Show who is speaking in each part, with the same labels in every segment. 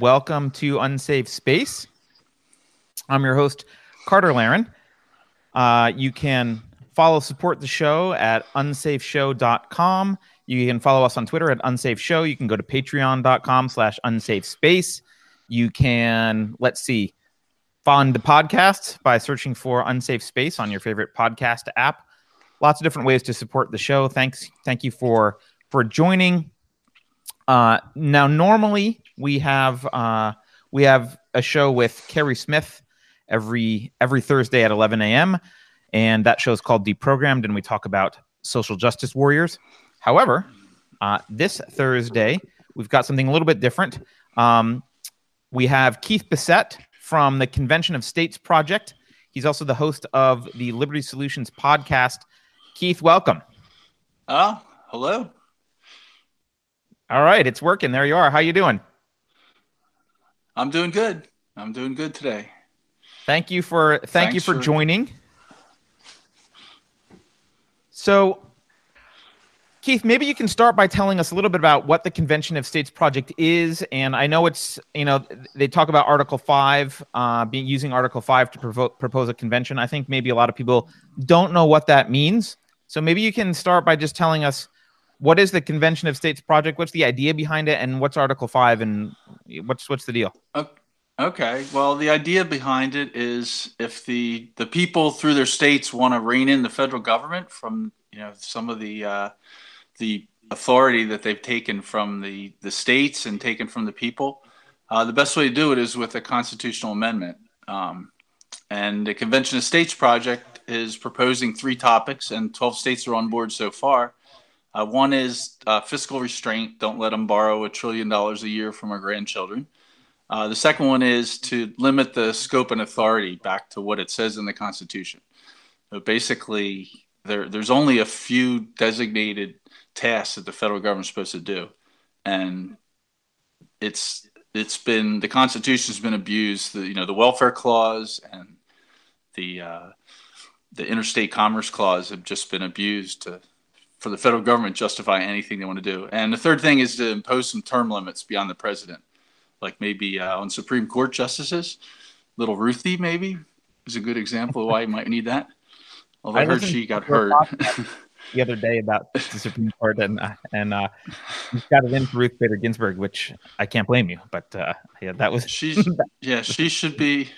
Speaker 1: Welcome to Unsafe Space. I'm your host, Carter Laren. Uh, you can follow, support the show at unsafeshow.com. You can follow us on Twitter at Unsafe Show. You can go to patreon.com slash unsafe space. You can, let's see, fund the podcast by searching for Unsafe Space on your favorite podcast app. Lots of different ways to support the show. Thanks. Thank you for for joining. Uh, now, normally we have uh, we have a show with Keri Smith every every Thursday at 11 a.m. and that show is called Deprogrammed, and we talk about social justice warriors. However, uh, this Thursday we've got something a little bit different. Um, we have Keith Bessette from the Convention of States Project. He's also the host of the Liberty Solutions podcast. Keith, welcome.
Speaker 2: Oh, hello.
Speaker 1: All right, it's working. There you are. How you doing?
Speaker 2: I'm doing good. I'm doing good today.
Speaker 1: Thank you for thank Thanks you for, for joining. So, Keith, maybe you can start by telling us a little bit about what the Convention of States project is. And I know it's, you know, they talk about Article 5, uh, being using Article 5 to provo- propose a convention. I think maybe a lot of people don't know what that means. So maybe you can start by just telling us what is the Convention of States project? What's the idea behind it, and what's Article Five, and what's what's the deal?
Speaker 2: Okay. Well, the idea behind it is if the the people through their states want to rein in the federal government from you know some of the uh, the authority that they've taken from the the states and taken from the people, uh, the best way to do it is with a constitutional amendment. Um, and the Convention of States project is proposing three topics, and 12 states are on board so far. Uh, one is uh, fiscal restraint. Don't let them borrow a trillion dollars a year from our grandchildren. Uh, the second one is to limit the scope and authority back to what it says in the Constitution. So basically, there, there's only a few designated tasks that the federal government's supposed to do, and it's it's been the Constitution's been abused. The you know the welfare clause and the uh, the interstate commerce clause have just been abused to for the federal government justify anything they want to do. And the third thing is to impose some term limits beyond the president, like maybe uh, on Supreme Court justices. Little Ruthie, maybe, is a good example of why you might need that. Although I, heard she got hurt.
Speaker 1: the other day about the Supreme Court and uh, and uh, got it in for Ruth Bader Ginsburg, which I can't blame you. But uh, yeah, that was
Speaker 2: she's yeah she should be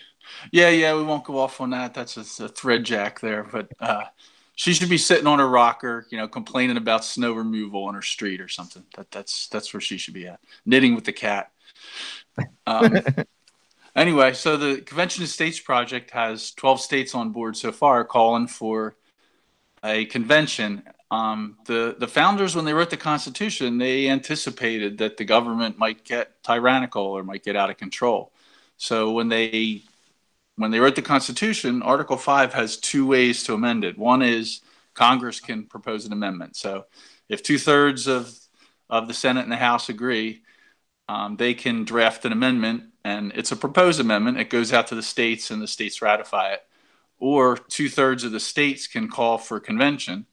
Speaker 2: yeah yeah we won't go off on that. That's a, a thread jack there, but uh, she should be sitting on her rocker, you know, complaining about snow removal on her street or something. That that's that's where she should be at, knitting with the cat. Um, anyway, so the Convention of States project has 12 states on board so far, calling for a convention. Um, the the founders, when they wrote the Constitution, they anticipated that the government might get tyrannical or might get out of control. So when they when they wrote the Constitution, Article 5 has two ways to amend it. One is Congress can propose an amendment. So if two thirds of, of the Senate and the House agree, um, they can draft an amendment, and it's a proposed amendment. It goes out to the states, and the states ratify it. Or two thirds of the states can call for a convention,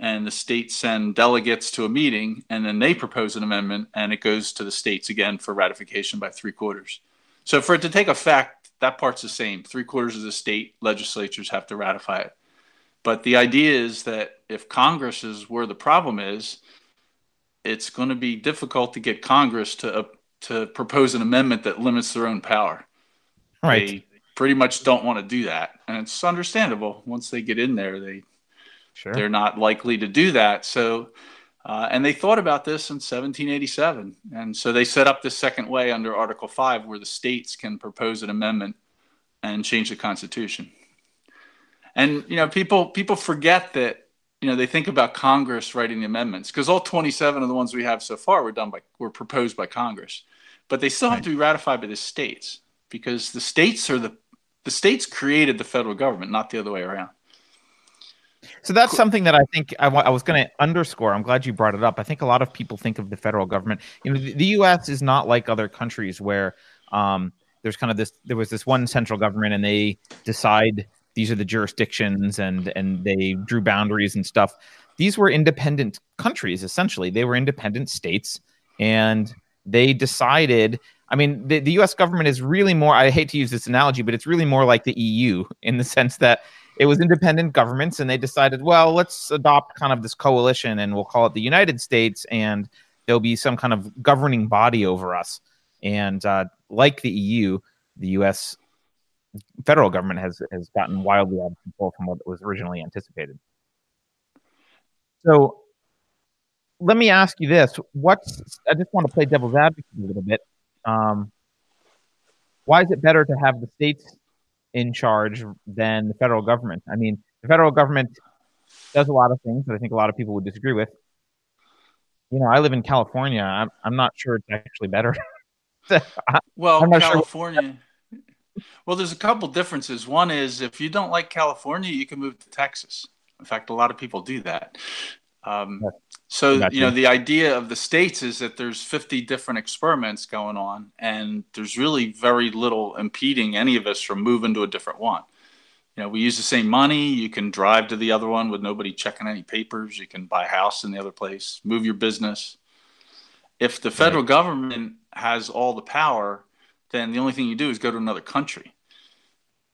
Speaker 2: and the states send delegates to a meeting, and then they propose an amendment, and it goes to the states again for ratification by three quarters. So for it to take effect, that part's the same. Three quarters of the state legislatures have to ratify it. But the idea is that if Congress is where the problem is, it's going to be difficult to get Congress to uh, to propose an amendment that limits their own power.
Speaker 1: Right.
Speaker 2: They pretty much don't want to do that, and it's understandable. Once they get in there, they sure. they're not likely to do that. So uh, and they thought about this in 1787. And so they set up this second way under Article 5 where the states can propose an amendment and change the Constitution. And, you know, people, people forget that, you know, they think about Congress writing the amendments because all 27 of the ones we have so far were done by, were proposed by Congress. But they still have to be ratified by the states because the states are the, the states created the federal government, not the other way around.
Speaker 1: So that's something that I think I, w- I was going to underscore. I'm glad you brought it up. I think a lot of people think of the federal government. You know, the, the U.S. is not like other countries where um, there's kind of this. There was this one central government, and they decide these are the jurisdictions, and and they drew boundaries and stuff. These were independent countries essentially. They were independent states, and they decided I mean, the, the US government is really more, I hate to use this analogy, but it's really more like the EU in the sense that it was independent governments and they decided, well, let's adopt kind of this coalition and we'll call it the United States and there'll be some kind of governing body over us. And uh, like the EU, the US federal government has, has gotten wildly out of control from what was originally anticipated. So let me ask you this: What's I just want to play devil's advocate a little bit. Um, why is it better to have the states in charge than the federal government? I mean, the federal government does a lot of things that I think a lot of people would disagree with. You know, I live in California. I'm, I'm not sure it's actually better.
Speaker 2: well, California. Sure. Well, there's a couple differences. One is if you don't like California, you can move to Texas. In fact, a lot of people do that. Um, so you know the idea of the states is that there's 50 different experiments going on, and there's really very little impeding any of us from moving to a different one. You know, we use the same money. You can drive to the other one with nobody checking any papers. You can buy a house in the other place, move your business. If the federal right. government has all the power, then the only thing you do is go to another country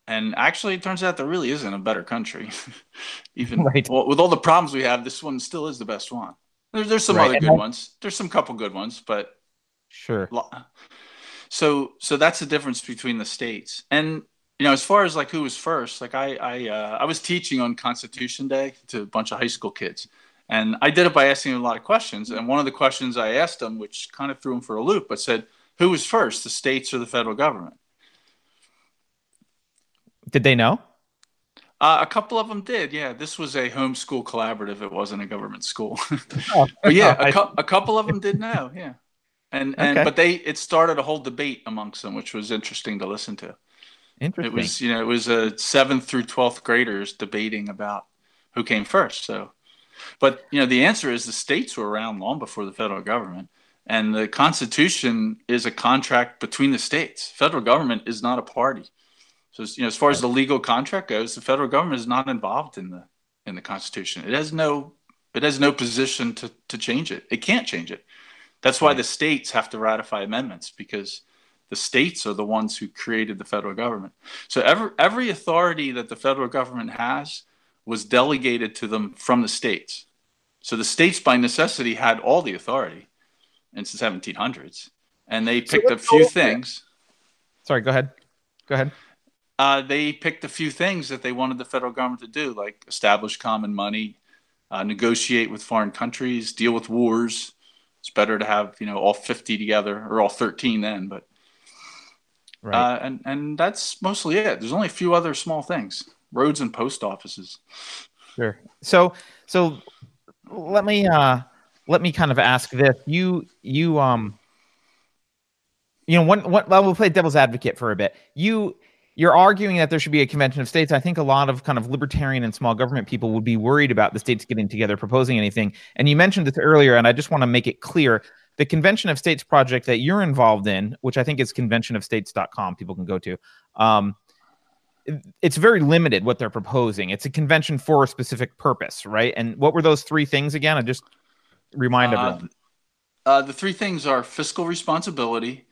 Speaker 2: and actually, it turns out there really isn't a better country. Even right. well, with all the problems we have, this one still is the best one. There's there's some right. other good ones. There's some couple good ones, but
Speaker 1: sure.
Speaker 2: So so that's the difference between the states. And you know, as far as like who was first, like I I uh, I was teaching on Constitution Day to a bunch of high school kids, and I did it by asking them a lot of questions. And one of the questions I asked them, which kind of threw them for a loop, but said, "Who was first, the states or the federal government?"
Speaker 1: Did they know?
Speaker 2: Uh, a couple of them did. Yeah, this was a homeschool collaborative. It wasn't a government school. oh, but yeah, a, cu- a, couple of them did know. Yeah, and and okay. but they it started a whole debate amongst them, which was interesting to listen to.
Speaker 1: Interesting.
Speaker 2: It was you know it was a seventh through twelfth graders debating about who came first. So, but you know the answer is the states were around long before the federal government, and the Constitution is a contract between the states. Federal government is not a party. So you know, as far as the legal contract goes, the federal government is not involved in the in the Constitution. It has no it has no position to to change it. It can't change it. That's why the states have to ratify amendments because the states are the ones who created the federal government. So every every authority that the federal government has was delegated to them from the states. So the states by necessity had all the authority in the 1700s and they picked so a few things.
Speaker 1: Sorry, go ahead. Go ahead
Speaker 2: uh, they picked a few things that they wanted the federal government to do, like establish common money, uh, negotiate with foreign countries, deal with wars. It's better to have you know all fifty together or all thirteen then, but right. Uh, and and that's mostly it. There's only a few other small things, roads and post offices.
Speaker 1: Sure. So so let me uh let me kind of ask this. You you um you know one one well, we'll play devil's advocate for a bit. You you're arguing that there should be a convention of states. I think a lot of kind of libertarian and small government people would be worried about the states getting together proposing anything. And you mentioned this earlier, and I just want to make it clear the convention of states project that you're involved in, which I think is conventionofstates.com, people can go to. Um, it's very limited what they're proposing. It's a convention for a specific purpose, right? And what were those three things again? I just remind uh, everyone.
Speaker 2: Uh, the three things are fiscal responsibility,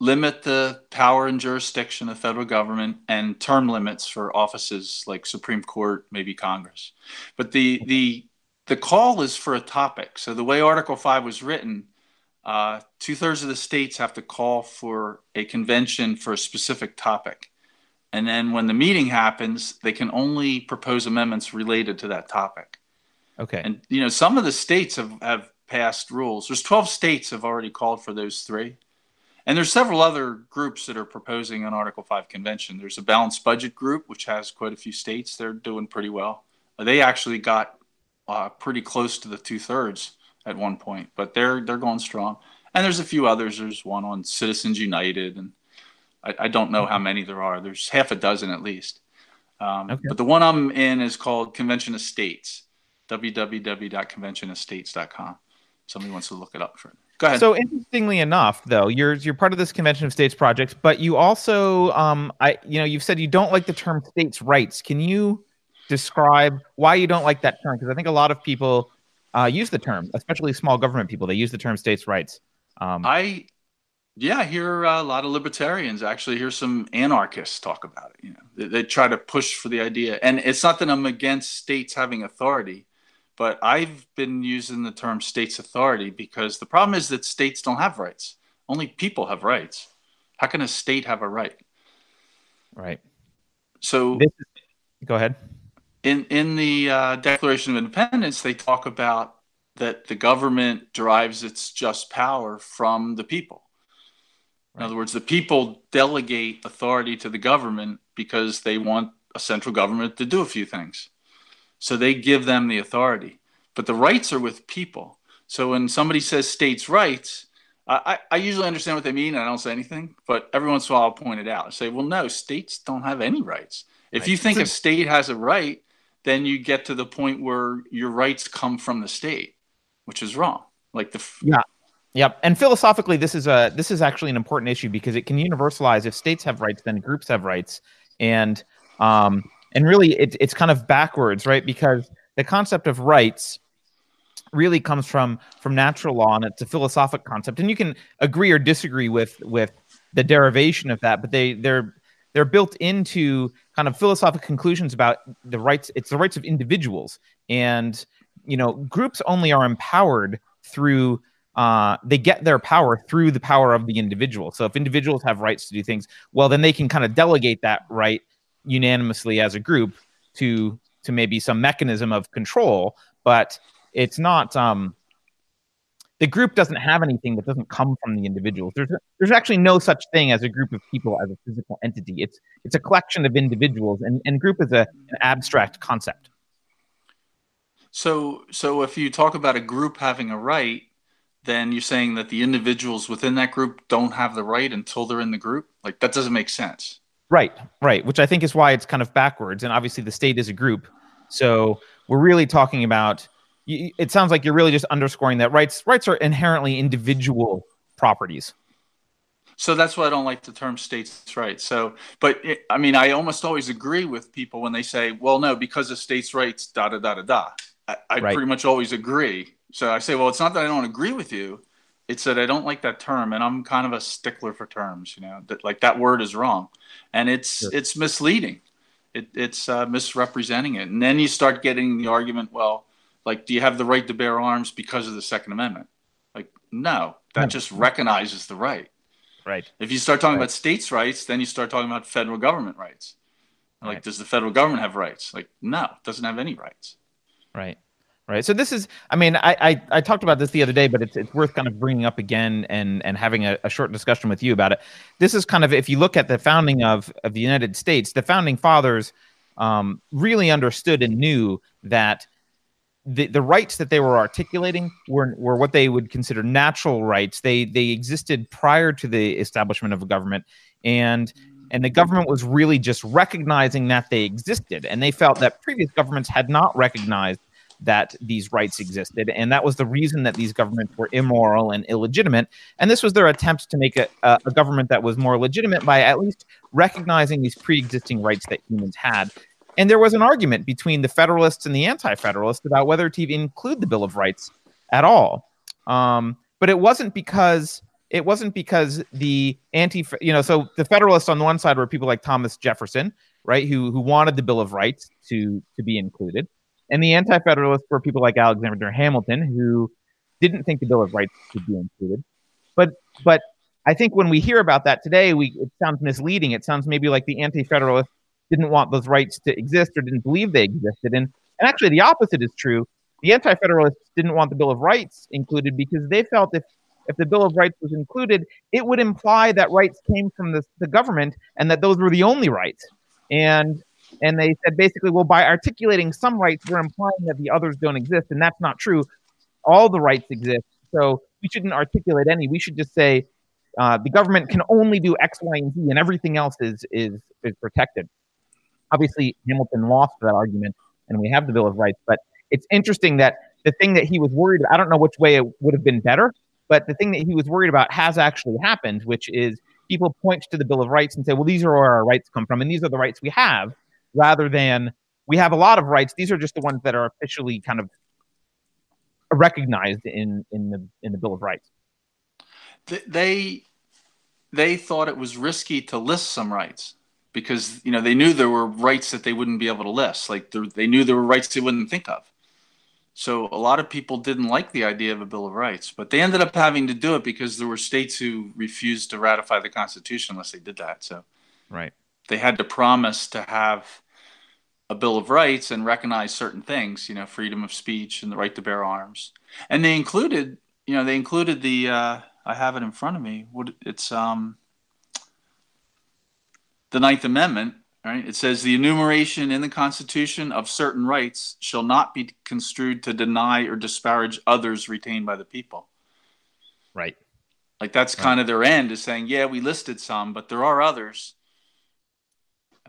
Speaker 2: limit the power and jurisdiction of federal government and term limits for offices like Supreme Court, maybe Congress. But the the the call is for a topic. So the way Article Five was written, uh, two thirds of the states have to call for a convention for a specific topic, and then when the meeting happens, they can only propose amendments related to that topic.
Speaker 1: Okay.
Speaker 2: And you know some of the states have have passed rules. There's 12 states have already called for those three. And there's several other groups that are proposing an Article 5 convention. There's a balanced budget group, which has quite a few states. They're doing pretty well. They actually got uh, pretty close to the two thirds at one point, but they're they're going strong. And there's a few others. There's one on Citizens United, and I, I don't know how many there are. There's half a dozen at least. Um, okay. But the one I'm in is called Convention of States, www.conventionofstates.com. Somebody wants to look it up for. Go ahead.
Speaker 1: So interestingly enough, though, you're you're part of this Convention of States project, but you also, um, I, you know, you've said you don't like the term states' rights. Can you describe why you don't like that term? Because I think a lot of people uh, use the term, especially small government people. They use the term states' rights.
Speaker 2: Um, I Yeah, I hear a lot of libertarians. Actually, hear some anarchists talk about it. You know, they, they, try to push for the idea, and it's not that I'm against states having authority, but I've been using the term states authority because the problem is that states don't have rights. Only people have rights. How can a state have a right?
Speaker 1: Right.
Speaker 2: So,
Speaker 1: is, go ahead.
Speaker 2: In in the uh, Declaration of Independence, they talk about that the government derives its just power from the people. In other words, the people delegate authority to the government because they want a central government to do a few things. So they give them the authority. But the rights are with people. So when somebody says states' rights, I, I usually understand what they mean and I don't say anything, but every once in a while I'll point it out and say, well, no, states don't have any rights. If you think a state has a right, then you get to the point where your rights come from the state, which is wrong. Like the
Speaker 1: yeah, Yep. And philosophically, this is a this is actually an important issue because it can universalize. If states have rights, then groups have rights, and um, and really, it, it's kind of backwards, right? Because the concept of rights really comes from from natural law, and it's a philosophic concept. And you can agree or disagree with with the derivation of that, but they they're they're built into kind of philosophic conclusions about the rights. It's the rights of individuals, and you know, groups only are empowered through uh, they get their power through the power of the individual. So if individuals have rights to do things, well, then they can kind of delegate that right unanimously as a group to to maybe some mechanism of control. But it's not. Um, the group doesn't have anything that doesn't come from the individuals. There's there's actually no such thing as a group of people as a physical entity. It's it's a collection of individuals, and, and group is a, an abstract concept.
Speaker 2: So so if you talk about a group having a right, then you're saying that the individuals within that group don't have the right until they're in the group? Like that doesn't make sense.
Speaker 1: Right, right. Which I think is why it's kind of backwards. And obviously, the state is a group, so we're really talking about. It sounds like you're really just underscoring that rights rights are inherently individual properties.
Speaker 2: So that's why I don't like the term states' rights. So, but it, I mean, I almost always agree with people when they say, "Well, no, because of states' rights, da da da da da." I, I right. pretty much always agree so I say, well, it's not that I don't agree with you. It's that I don't like that term, and I'm kind of a stickler for terms. You know, that like that word is wrong, and it's sure. it's misleading. It, it's uh, misrepresenting it, and then you start getting the argument. Well, like, do you have the right to bear arms because of the Second Amendment? Like, no, that no. just recognizes the right.
Speaker 1: Right.
Speaker 2: If you start talking right. about states' rights, then you start talking about federal government rights. Like, right. does the federal government have rights? Like, no, it doesn't have any rights.
Speaker 1: Right right? So this is i mean I, I, I talked about this the other day but it's, it's worth kind of bringing up again and and having a, a, short discussion with you about it. This is kind of if you look at the founding of of the united states the founding fathers um, really understood and knew that the, the rights that they were articulating were, were what they would consider natural rights. They they existed prior to the establishment of a government and and the government was really just recognizing that they existed and they felt that previous governments had not recognized that these rights existed. And that was the reason that these governments were immoral and illegitimate. And this was their attempt to make a, a, government that was more legitimate by at least recognizing these pre existing rights that humans had. And there was an argument between the Federalists and the Anti Federalists about whether to include the Bill of Rights at all. Um, but it wasn't because it wasn't because the anti you know so the federalists on the one side were people like thomas jefferson right who who wanted the bill of rights to to be included and the Anti Federalists were people like Alexander Hamilton, who didn't think the Bill of Rights should be included. But but I think when we hear about that today, we it sounds misleading. It sounds maybe like the Anti Federalists didn't want those rights to exist or didn't believe they existed. And and actually the opposite is true. The Anti Federalists didn't want the Bill of Rights included because they felt if if the Bill of Rights was included, it would imply that rights came from the, the government and that those were the only rights. And and they said basically, well, by articulating some rights, we're implying that the others don't exist, and that's not true. All the rights exist, so we shouldn't articulate any. We should just say uh, the government can only do X, Y, and Z, and everything else is is is protected. Obviously, Hamilton lost that argument, and we have the Bill of Rights. But it's interesting that the thing that he was worried about, I don't know which way it would have been better, but the thing that he was worried about has actually happened, which is people point to the Bill of Rights and say, well, these are where our rights come from, and these are the rights we have rather than we have a lot of rights. These are just the ones that are officially kind of recognized in in the in the Bill of Rights.
Speaker 2: They they thought it was risky to list some rights because you know they knew there were rights that they wouldn't be able to list like they knew there were rights they wouldn't think of so a lot of people didn't like the idea of a bill of rights but they ended up having to do it because there were states who refused to ratify the constitution unless they did that so
Speaker 1: right
Speaker 2: they had to promise to have a bill of rights and recognize certain things you know freedom of speech and the right to bear arms and they included you know they included the uh, i have it in front of me what it's um the Ninth Amendment, right? It says the enumeration in the Constitution of certain rights shall not be construed to deny or disparage others retained by the people.
Speaker 1: Right.
Speaker 2: Like that's right. kind of their end is saying, yeah, we listed some, but there are others.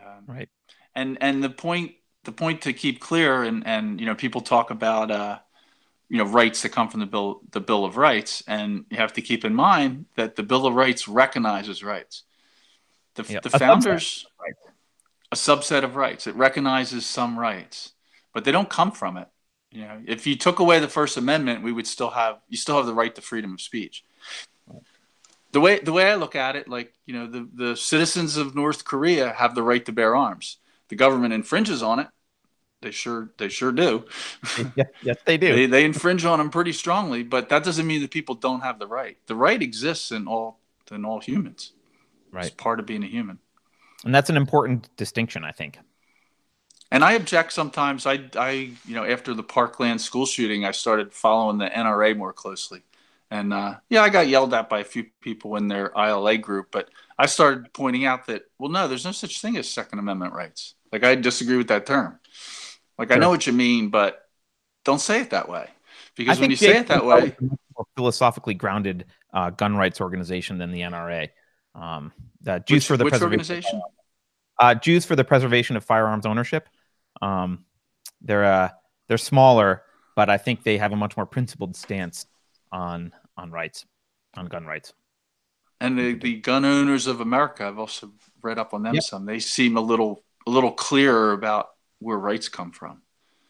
Speaker 1: Um, right.
Speaker 2: And and the point the point to keep clear and and you know people talk about uh, you know rights that come from the bill the Bill of Rights, and you have to keep in mind that the Bill of Rights recognizes rights. The, yep. the founders, a subset of rights. It recognizes some rights, but they don't come from it. You know, if you took away the First Amendment, we would still have you still have the right to freedom of speech. The way the way I look at it, like you know, the the citizens of North Korea have the right to bear arms. The government infringes on it. They sure they sure do.
Speaker 1: yes, yes, they do.
Speaker 2: they, they infringe on them pretty strongly, but that doesn't mean that people don't have the right. The right exists in all in all humans.
Speaker 1: Right.
Speaker 2: It's part of being a human.
Speaker 1: And that's an important distinction, I think.
Speaker 2: And I object sometimes. I, I, you know, after the Parkland school shooting, I started following the NRA more closely. And uh, yeah, I got yelled at by a few people in their ILA group, but I started pointing out that, well, no, there's no such thing as Second Amendment rights. Like, I disagree with that term. Like, sure. I know what you mean, but don't say it that way. Because when you say it that way,
Speaker 1: philosophically grounded uh, gun rights organization than the NRA. Um, the Jews which, for the
Speaker 2: which organization?
Speaker 1: Uh, Jews for the preservation of firearms ownership. Um, they're uh, they're smaller, but I think they have a much more principled stance on on rights, on gun rights.
Speaker 2: And the, the gun owners of America, I've also read up on them yep. some. They seem a little a little clearer about where rights come from.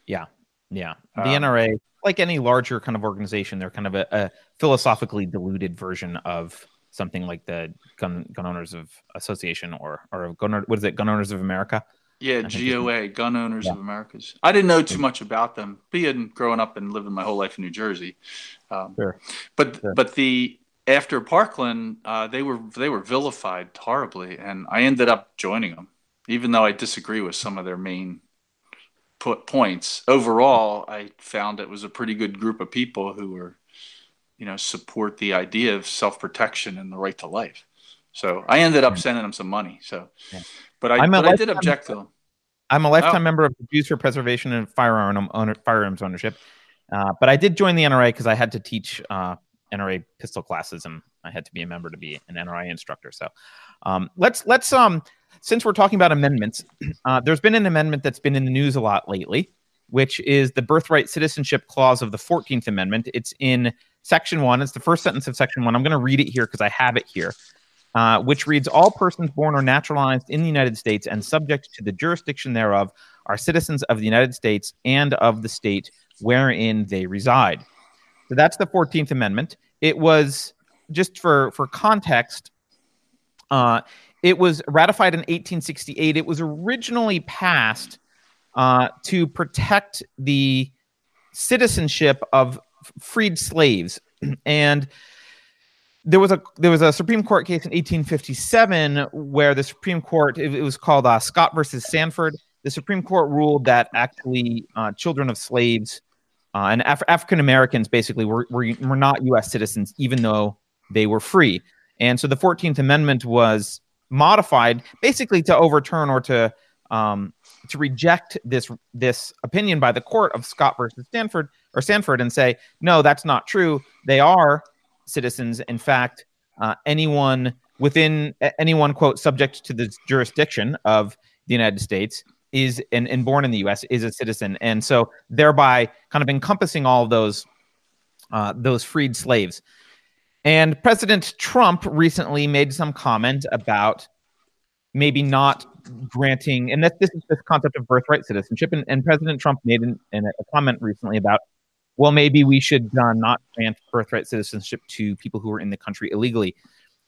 Speaker 1: Yeah, yeah. The um, NRA, like any larger kind of organization, they're kind of a, a philosophically diluted version of something like the Gun Gun Owners of Association or or gun what is it Gun Owners of America?
Speaker 2: Yeah, GOA, Gun Owners yeah. of Americas. I didn't know too much about them, being growing up and living my whole life in New Jersey. Um,
Speaker 1: sure.
Speaker 2: But
Speaker 1: sure.
Speaker 2: but the after Parkland, uh, they were they were vilified horribly, and I ended up joining them, even though I disagree with some of their main put points. Overall, I found it was a pretty good group of people who were you know, support the idea of self protection and the right to life. So I ended up sending them some money. So, yeah. but I, but I did object to them.
Speaker 1: I'm a lifetime oh. member of the for Preservation and Firearm owner, Firearms Ownership, uh, but I did join the NRA because I had to teach uh, NRA pistol classes, and I had to be a member to be an NRA instructor. So, um, let's let's um since we're talking about amendments, uh, there's been an amendment that's been in the news a lot lately, which is the birthright citizenship clause of the 14th Amendment. It's in section one. It's the first sentence of section one. I'm going to read it here because I have it here, uh, which reads All persons born or naturalized in the United States and subject to the jurisdiction thereof are citizens of the United States and of the state wherein they reside. So that's the 14th Amendment. It was, just for, for context, uh, it was ratified in 1868. It was originally passed uh, to protect the citizenship of freed slaves, and there was a there was a Supreme Court case in 1857 where the Supreme Court it, it was called uh, Scott versus Sandford. The Supreme Court ruled that actually uh, children of slaves uh, and Af- African Americans basically were, were were not U.S. citizens even though they were free. And so the 14th Amendment was modified basically to overturn or to um, to reject this this opinion by the court of Scott versus Stanford or Sandford and say, no, that's not true. They are citizens. In fact, uh, anyone within anyone quote subject to the jurisdiction of the United States is and, and born in the U.S. is a citizen, and so thereby kind of encompassing all of those uh, those freed slaves. And President Trump recently made some comment about maybe not granting, and that this is this concept of birthright citizenship. And, and President Trump made an, an, a comment recently about well, maybe we should uh, not grant birthright citizenship to people who are in the country illegally.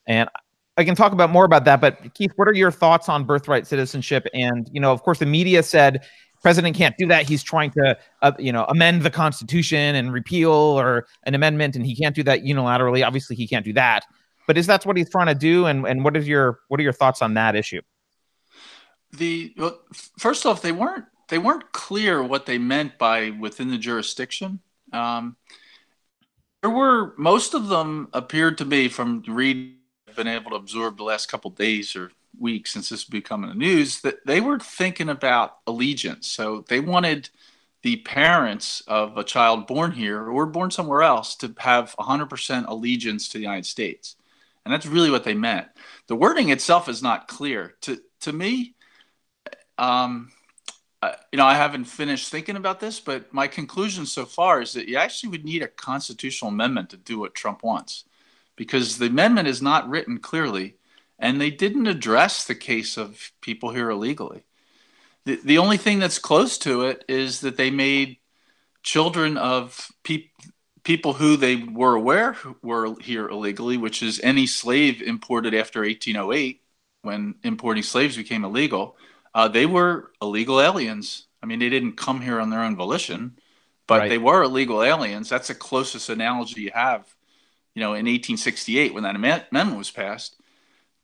Speaker 1: And I can talk about more about that, but Keith, what are your thoughts on birthright citizenship? And you know, of course, the media said president can't do that. He's trying to, uh, you know, amend the Constitution and repeal or an amendment, and he can't do that unilaterally. Obviously, he can't do that. But is that what he's trying to do? And and what is your what are your thoughts on that issue?
Speaker 2: The well, first off, they weren't they weren't clear what they meant by within the jurisdiction. Um, there were most of them appeared to be from read been able to absorb the last couple days or weeks since this in the news that they were thinking about allegiance. So they wanted the parents of a child born here or born somewhere else to have 100% allegiance to the United States. And that's really what they meant. The wording itself is not clear. To, to me, um, you know, I haven't finished thinking about this, but my conclusion so far is that you actually would need a constitutional amendment to do what Trump wants, because the amendment is not written clearly, and they didn't address the case of people here illegally. The, the only thing that's close to it is that they made children of pe- people who they were aware were here illegally, which is any slave imported after 1808, when importing slaves became illegal uh, they were illegal aliens. I mean, they didn't come here on their own volition, but right. they were illegal aliens. That's the closest analogy you have, you know, in 1868 when that amendment was passed,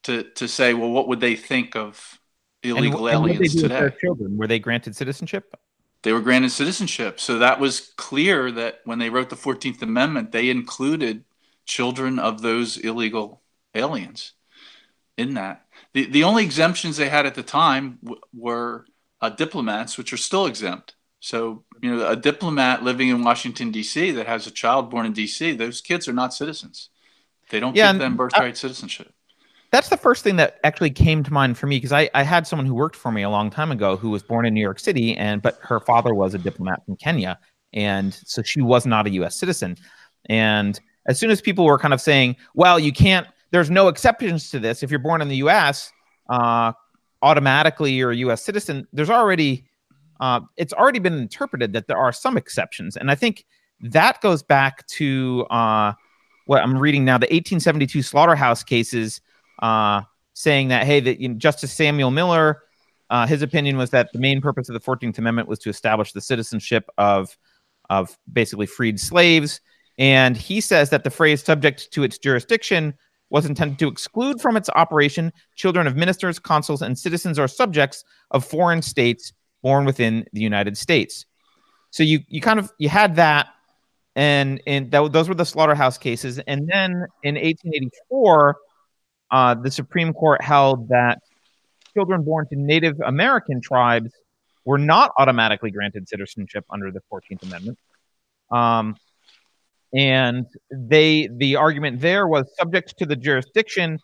Speaker 2: to to say, well, what would they think of illegal and, aliens and today?
Speaker 1: children were they granted citizenship?
Speaker 2: They were granted citizenship, so that was clear that when they wrote the Fourteenth Amendment, they included children of those illegal aliens in that. The, the only exemptions they had at the time w- were uh, diplomats, which are still exempt. So, you know, a diplomat living in Washington, D.C., that has a child born in D.C., those kids are not citizens. They don't yeah, give them birthright I, citizenship.
Speaker 1: That's the first thing that actually came to mind for me because I, I had someone who worked for me a long time ago who was born in New York City, and but her father was a diplomat from Kenya, and so she was not a U.S. citizen. And as soon as people were kind of saying, "Well, you can't," there's no exceptions to this. If you're born in the U.S., uh, automatically you're a U.S. citizen. There's already uh, it's already been interpreted that there are some exceptions, and I think that goes back to uh, what I'm reading now: the 1872 slaughterhouse cases, uh, saying that hey, that you know, Justice Samuel Miller, uh, his opinion was that the main purpose of the 14th Amendment was to establish the citizenship of of basically freed slaves, and he says that the phrase "subject to its jurisdiction." Was intended to exclude from its operation children of ministers, consuls, and citizens or subjects of foreign states born within the United States. So you you kind of you had that, and and that, those were the slaughterhouse cases. And then in 1884, uh, the Supreme Court held that children born to Native American tribes were not automatically granted citizenship under the 14th Amendment. Um, and they the argument there was subject to the jurisdiction.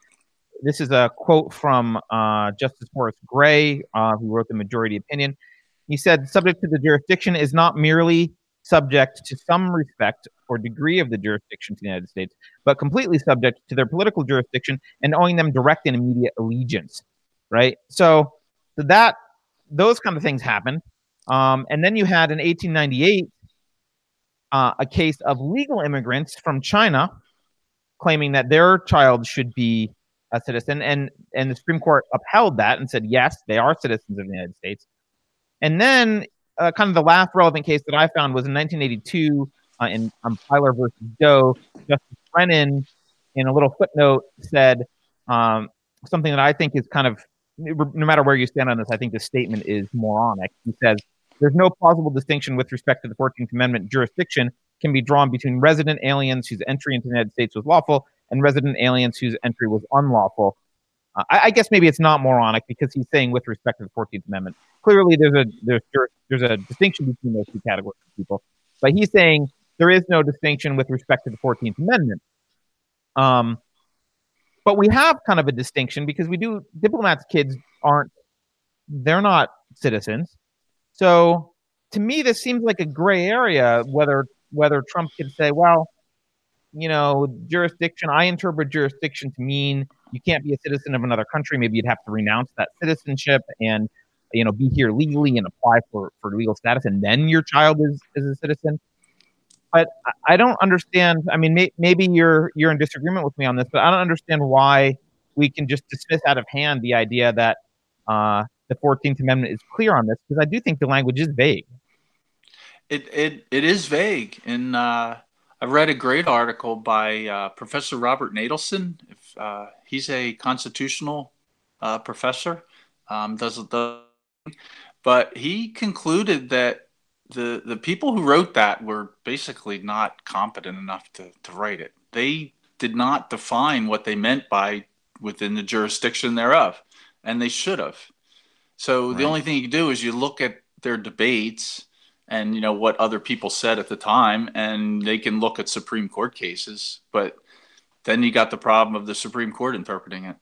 Speaker 1: This is a quote from uh, Justice Horace Gray, uh, who wrote the majority opinion. He said, "Subject to the jurisdiction is not merely subject to some respect or degree of the jurisdiction to the United States, but completely subject to their political jurisdiction and owing them direct and immediate allegiance." Right. So, that those kind of things happen. Um, and then you had in 1898 uh, a case of legal immigrants from China claiming that their child should be a citizen, and and the Supreme Court upheld that and said yes, they are citizens of the United States. And then, uh, kind of the last relevant case that I found was in 1982 uh, in um, Plyler versus Doe. Justice Brennan, in a little footnote, said um, something that I think is kind of no matter where you stand on this, I think the statement is moronic. He says there's no plausible distinction with respect to the 14th Amendment jurisdiction can be drawn between resident aliens whose entry into the United States was lawful and resident aliens whose entry was unlawful. Uh, I, I, guess maybe it's not moronic because he's saying with respect to the 14th Amendment. Clearly, there's a there's there's a distinction between those two categories of people, but he's saying there is no distinction with respect to the 14th Amendment. Um, but we have kind of a distinction because we do diplomats' kids aren't they're not citizens so to me, this seems like a gray area whether whether Trump can say, well, you know, jurisdiction. I interpret jurisdiction to mean you can't be a citizen of another country. Maybe you'd have to renounce that citizenship and you know be here legally and apply for for legal status, and then your child is is a citizen. But I don't understand. I mean, may, maybe you're you're in disagreement with me on this, but I don't understand why we can just dismiss out of hand the idea that uh, the Fourteenth Amendment is clear on this because I do think the language is vague.
Speaker 2: It it it is vague, and uh, I read a great article by uh, Professor Robert Natelson. If uh, he's a constitutional uh, professor, um, does the, but he concluded that the the people who wrote that were basically not competent enough to to write it. They did not define what they meant by within the jurisdiction thereof, and they should have. So right. the only thing you do is you look at their debates and you know what other people said at the time and they can look at supreme court cases but then you got the problem of the supreme court interpreting it.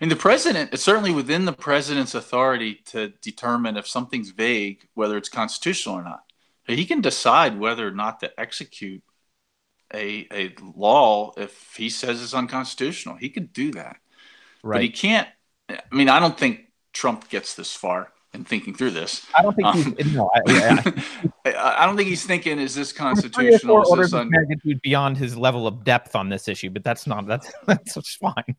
Speaker 2: And the president it's certainly within the president's authority to determine if something's vague whether it's constitutional or not. He can decide whether or not to execute a, a law if he says it's unconstitutional. He can do that. Right but he can't i mean i don't think trump gets this far in thinking through this.
Speaker 1: I don't think um, he's no, I,
Speaker 2: I, I, don't think he's thinking is this constitutional?
Speaker 1: Is this un- magnitude beyond his level of depth on this issue, but that's not that's that's fine.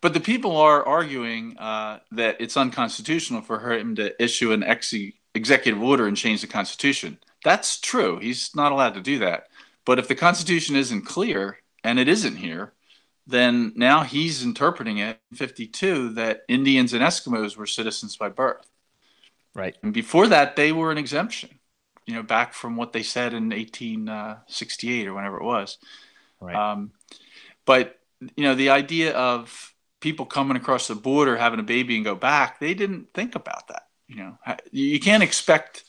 Speaker 2: But the people are arguing uh, that it's unconstitutional for him to issue an ex- executive order and change the constitution. That's true. He's not allowed to do that. But if the constitution isn't clear and it isn't here, then now he's interpreting it 52 that Indians and Eskimos were citizens by birth.
Speaker 1: Right.
Speaker 2: And before that, they were an exemption, you know, back from what they said in 1868 or whenever it was.
Speaker 1: Right. Um,
Speaker 2: but, you know, the idea of people coming across the border, having a baby and go back, they didn't think about that. You know, you can't expect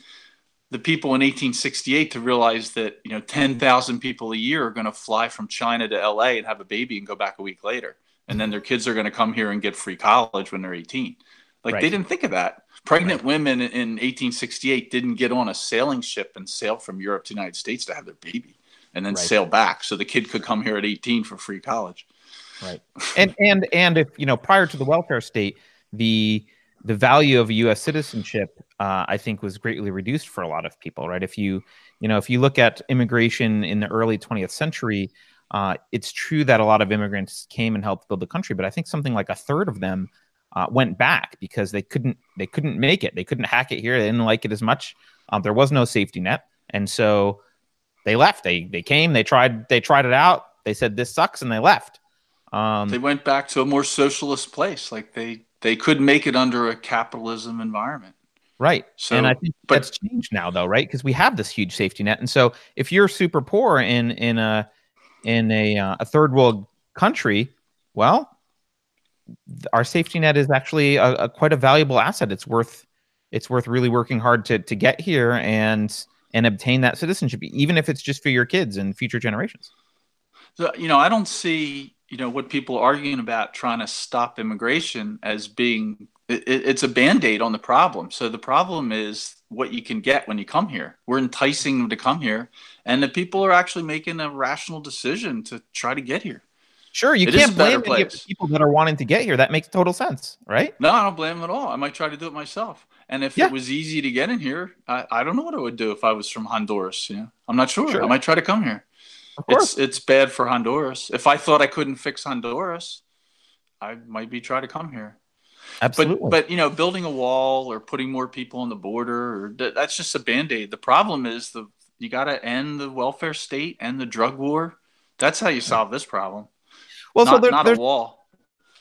Speaker 2: the people in 1868 to realize that, you know, 10,000 people a year are going to fly from China to LA and have a baby and go back a week later. And then their kids are going to come here and get free college when they're 18. Like right. they didn't think of that. Pregnant right. women in 1868 didn't get on a sailing ship and sail from Europe to the United States to have their baby and then right. sail back so the kid could come here at 18 for free college.
Speaker 1: Right. And and and if you know prior to the welfare state, the the value of a U.S. citizenship, uh, I think, was greatly reduced for a lot of people. Right. If you you know if you look at immigration in the early 20th century, uh, it's true that a lot of immigrants came and helped build the country, but I think something like a third of them uh, went back because they couldn't they couldn't make it. They couldn't hack it here. They didn't like it as much. Um, there was no safety net, and so they left. They they came. They tried. They tried it out. They said this sucks, and they left.
Speaker 2: Um, they went back to a more socialist place. Like they they could make it under a capitalism environment.
Speaker 1: Right. So, and I think but, that's changed now, though, right? Because we have this huge safety net, and so if you're super poor in in a in a uh, a third world country, well, our safety net is actually a, a, quite a valuable asset. It's worth it's worth really working hard to to get here and and obtain that citizenship, even if it's just for your kids and future generations.
Speaker 2: So you know, I don't see you know what people are arguing about trying to stop immigration as being it, it's a band-aid on the problem. So the problem is what you can get when you come here. We're enticing them to come here, and the people are actually making a rational decision to try to get here.
Speaker 1: Sure, you it can't blame any of the people that are wanting to get here. That makes total sense, right?
Speaker 2: No, I don't blame them at all. I might try to do it myself. And if yeah. it was easy to get in here, I, I don't know what I would do if I was from Honduras. You know, I'm not sure. sure. I might try to come here. It's it's bad for Honduras. If I thought I couldn't fix Honduras, I might be try to come here.
Speaker 1: Absolutely.
Speaker 2: But but you know, building a wall or putting more people on the border, or that's just a band aid. The problem is the you got to end the welfare state and the drug war. That's how you solve this problem. Well, not, so there, not a wall.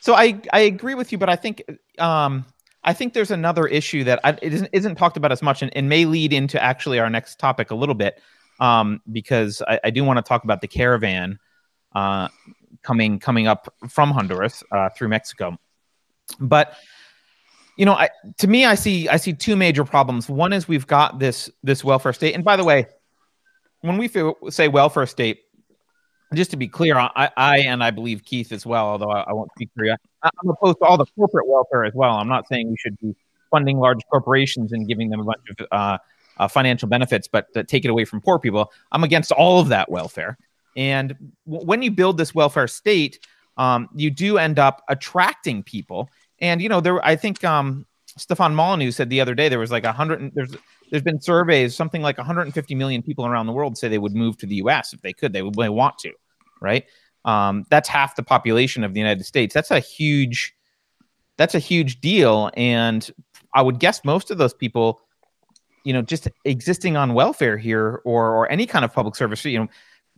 Speaker 1: So I I agree with you, but I think um I think there's another issue that I, it isn't, isn't talked about as much and, and, may lead into actually our next topic a little bit um, because I, I, do want to talk about the caravan uh, coming coming up from Honduras uh, through Mexico. But you know, I, to me, I see I see two major problems. One is we've got this this welfare state, and by the way, when we say welfare state, just to be clear, I, I and I believe Keith as well, although I, I won't speak for you. I'm opposed to all the corporate welfare as well. I'm not saying we should be funding large corporations and giving them a bunch of uh, uh, financial benefits, but to take it away from poor people. I'm against all of that welfare. And w- when you build this welfare state, um, you do end up attracting people. And you know, there, I think um, Stefan Molyneux said the other day there was like a hundred. There's there's been surveys, something like 150 million people around the world say they would move to the U.S. if they could. They would they want to right? Um, that's half the population of the United States. That's a huge, that's a huge deal. And I would guess most of those people, you know, just existing on welfare here or or any kind of public service, you know,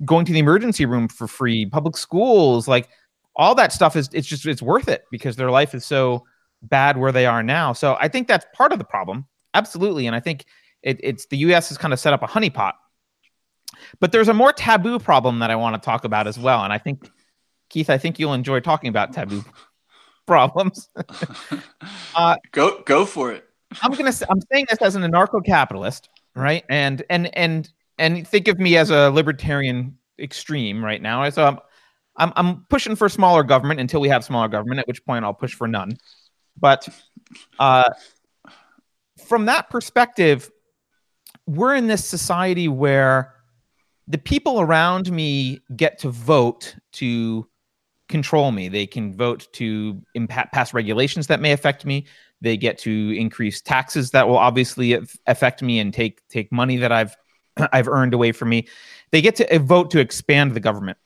Speaker 1: going to the emergency room for free, public schools, like all that stuff is it's just it's worth it because their life is so bad where they are now. So I think that's part of the problem. Absolutely. And I think it, it's the US has kind of set up a honeypot. But there's a more taboo problem that I want to talk about as well. And I think, Keith, I think you'll enjoy talking about taboo problems.
Speaker 2: uh, go go for it.
Speaker 1: I'm gonna I'm saying this as an anarcho-capitalist, right? And and and and think of me as a libertarian extreme right now. So I'm I'm, I'm pushing for smaller government until we have smaller government, at which point I'll push for none. But uh, from that perspective, we're in this society where the people around me get to vote to control me. They can vote to impact, pass regulations that may affect me. They get to increase taxes that will obviously affect me and take take money that I've I've earned away from me. They get to vote to expand the government.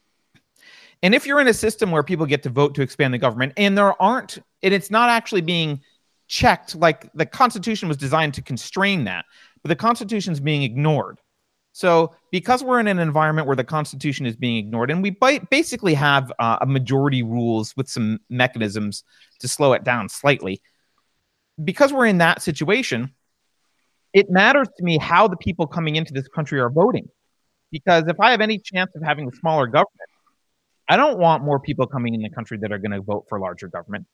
Speaker 1: And if you're in a system where people get to vote to expand the government and there aren't and it's not actually being checked like the constitution was designed to constrain that but the constitution's being ignored so because we're in an environment where the constitution is being ignored and we basically have uh, a majority rules with some mechanisms to slow it down slightly because we're in that situation it matters to me how the people coming into this country are voting because if i have any chance of having a smaller government i don't want more people coming in the country that are going to vote for larger government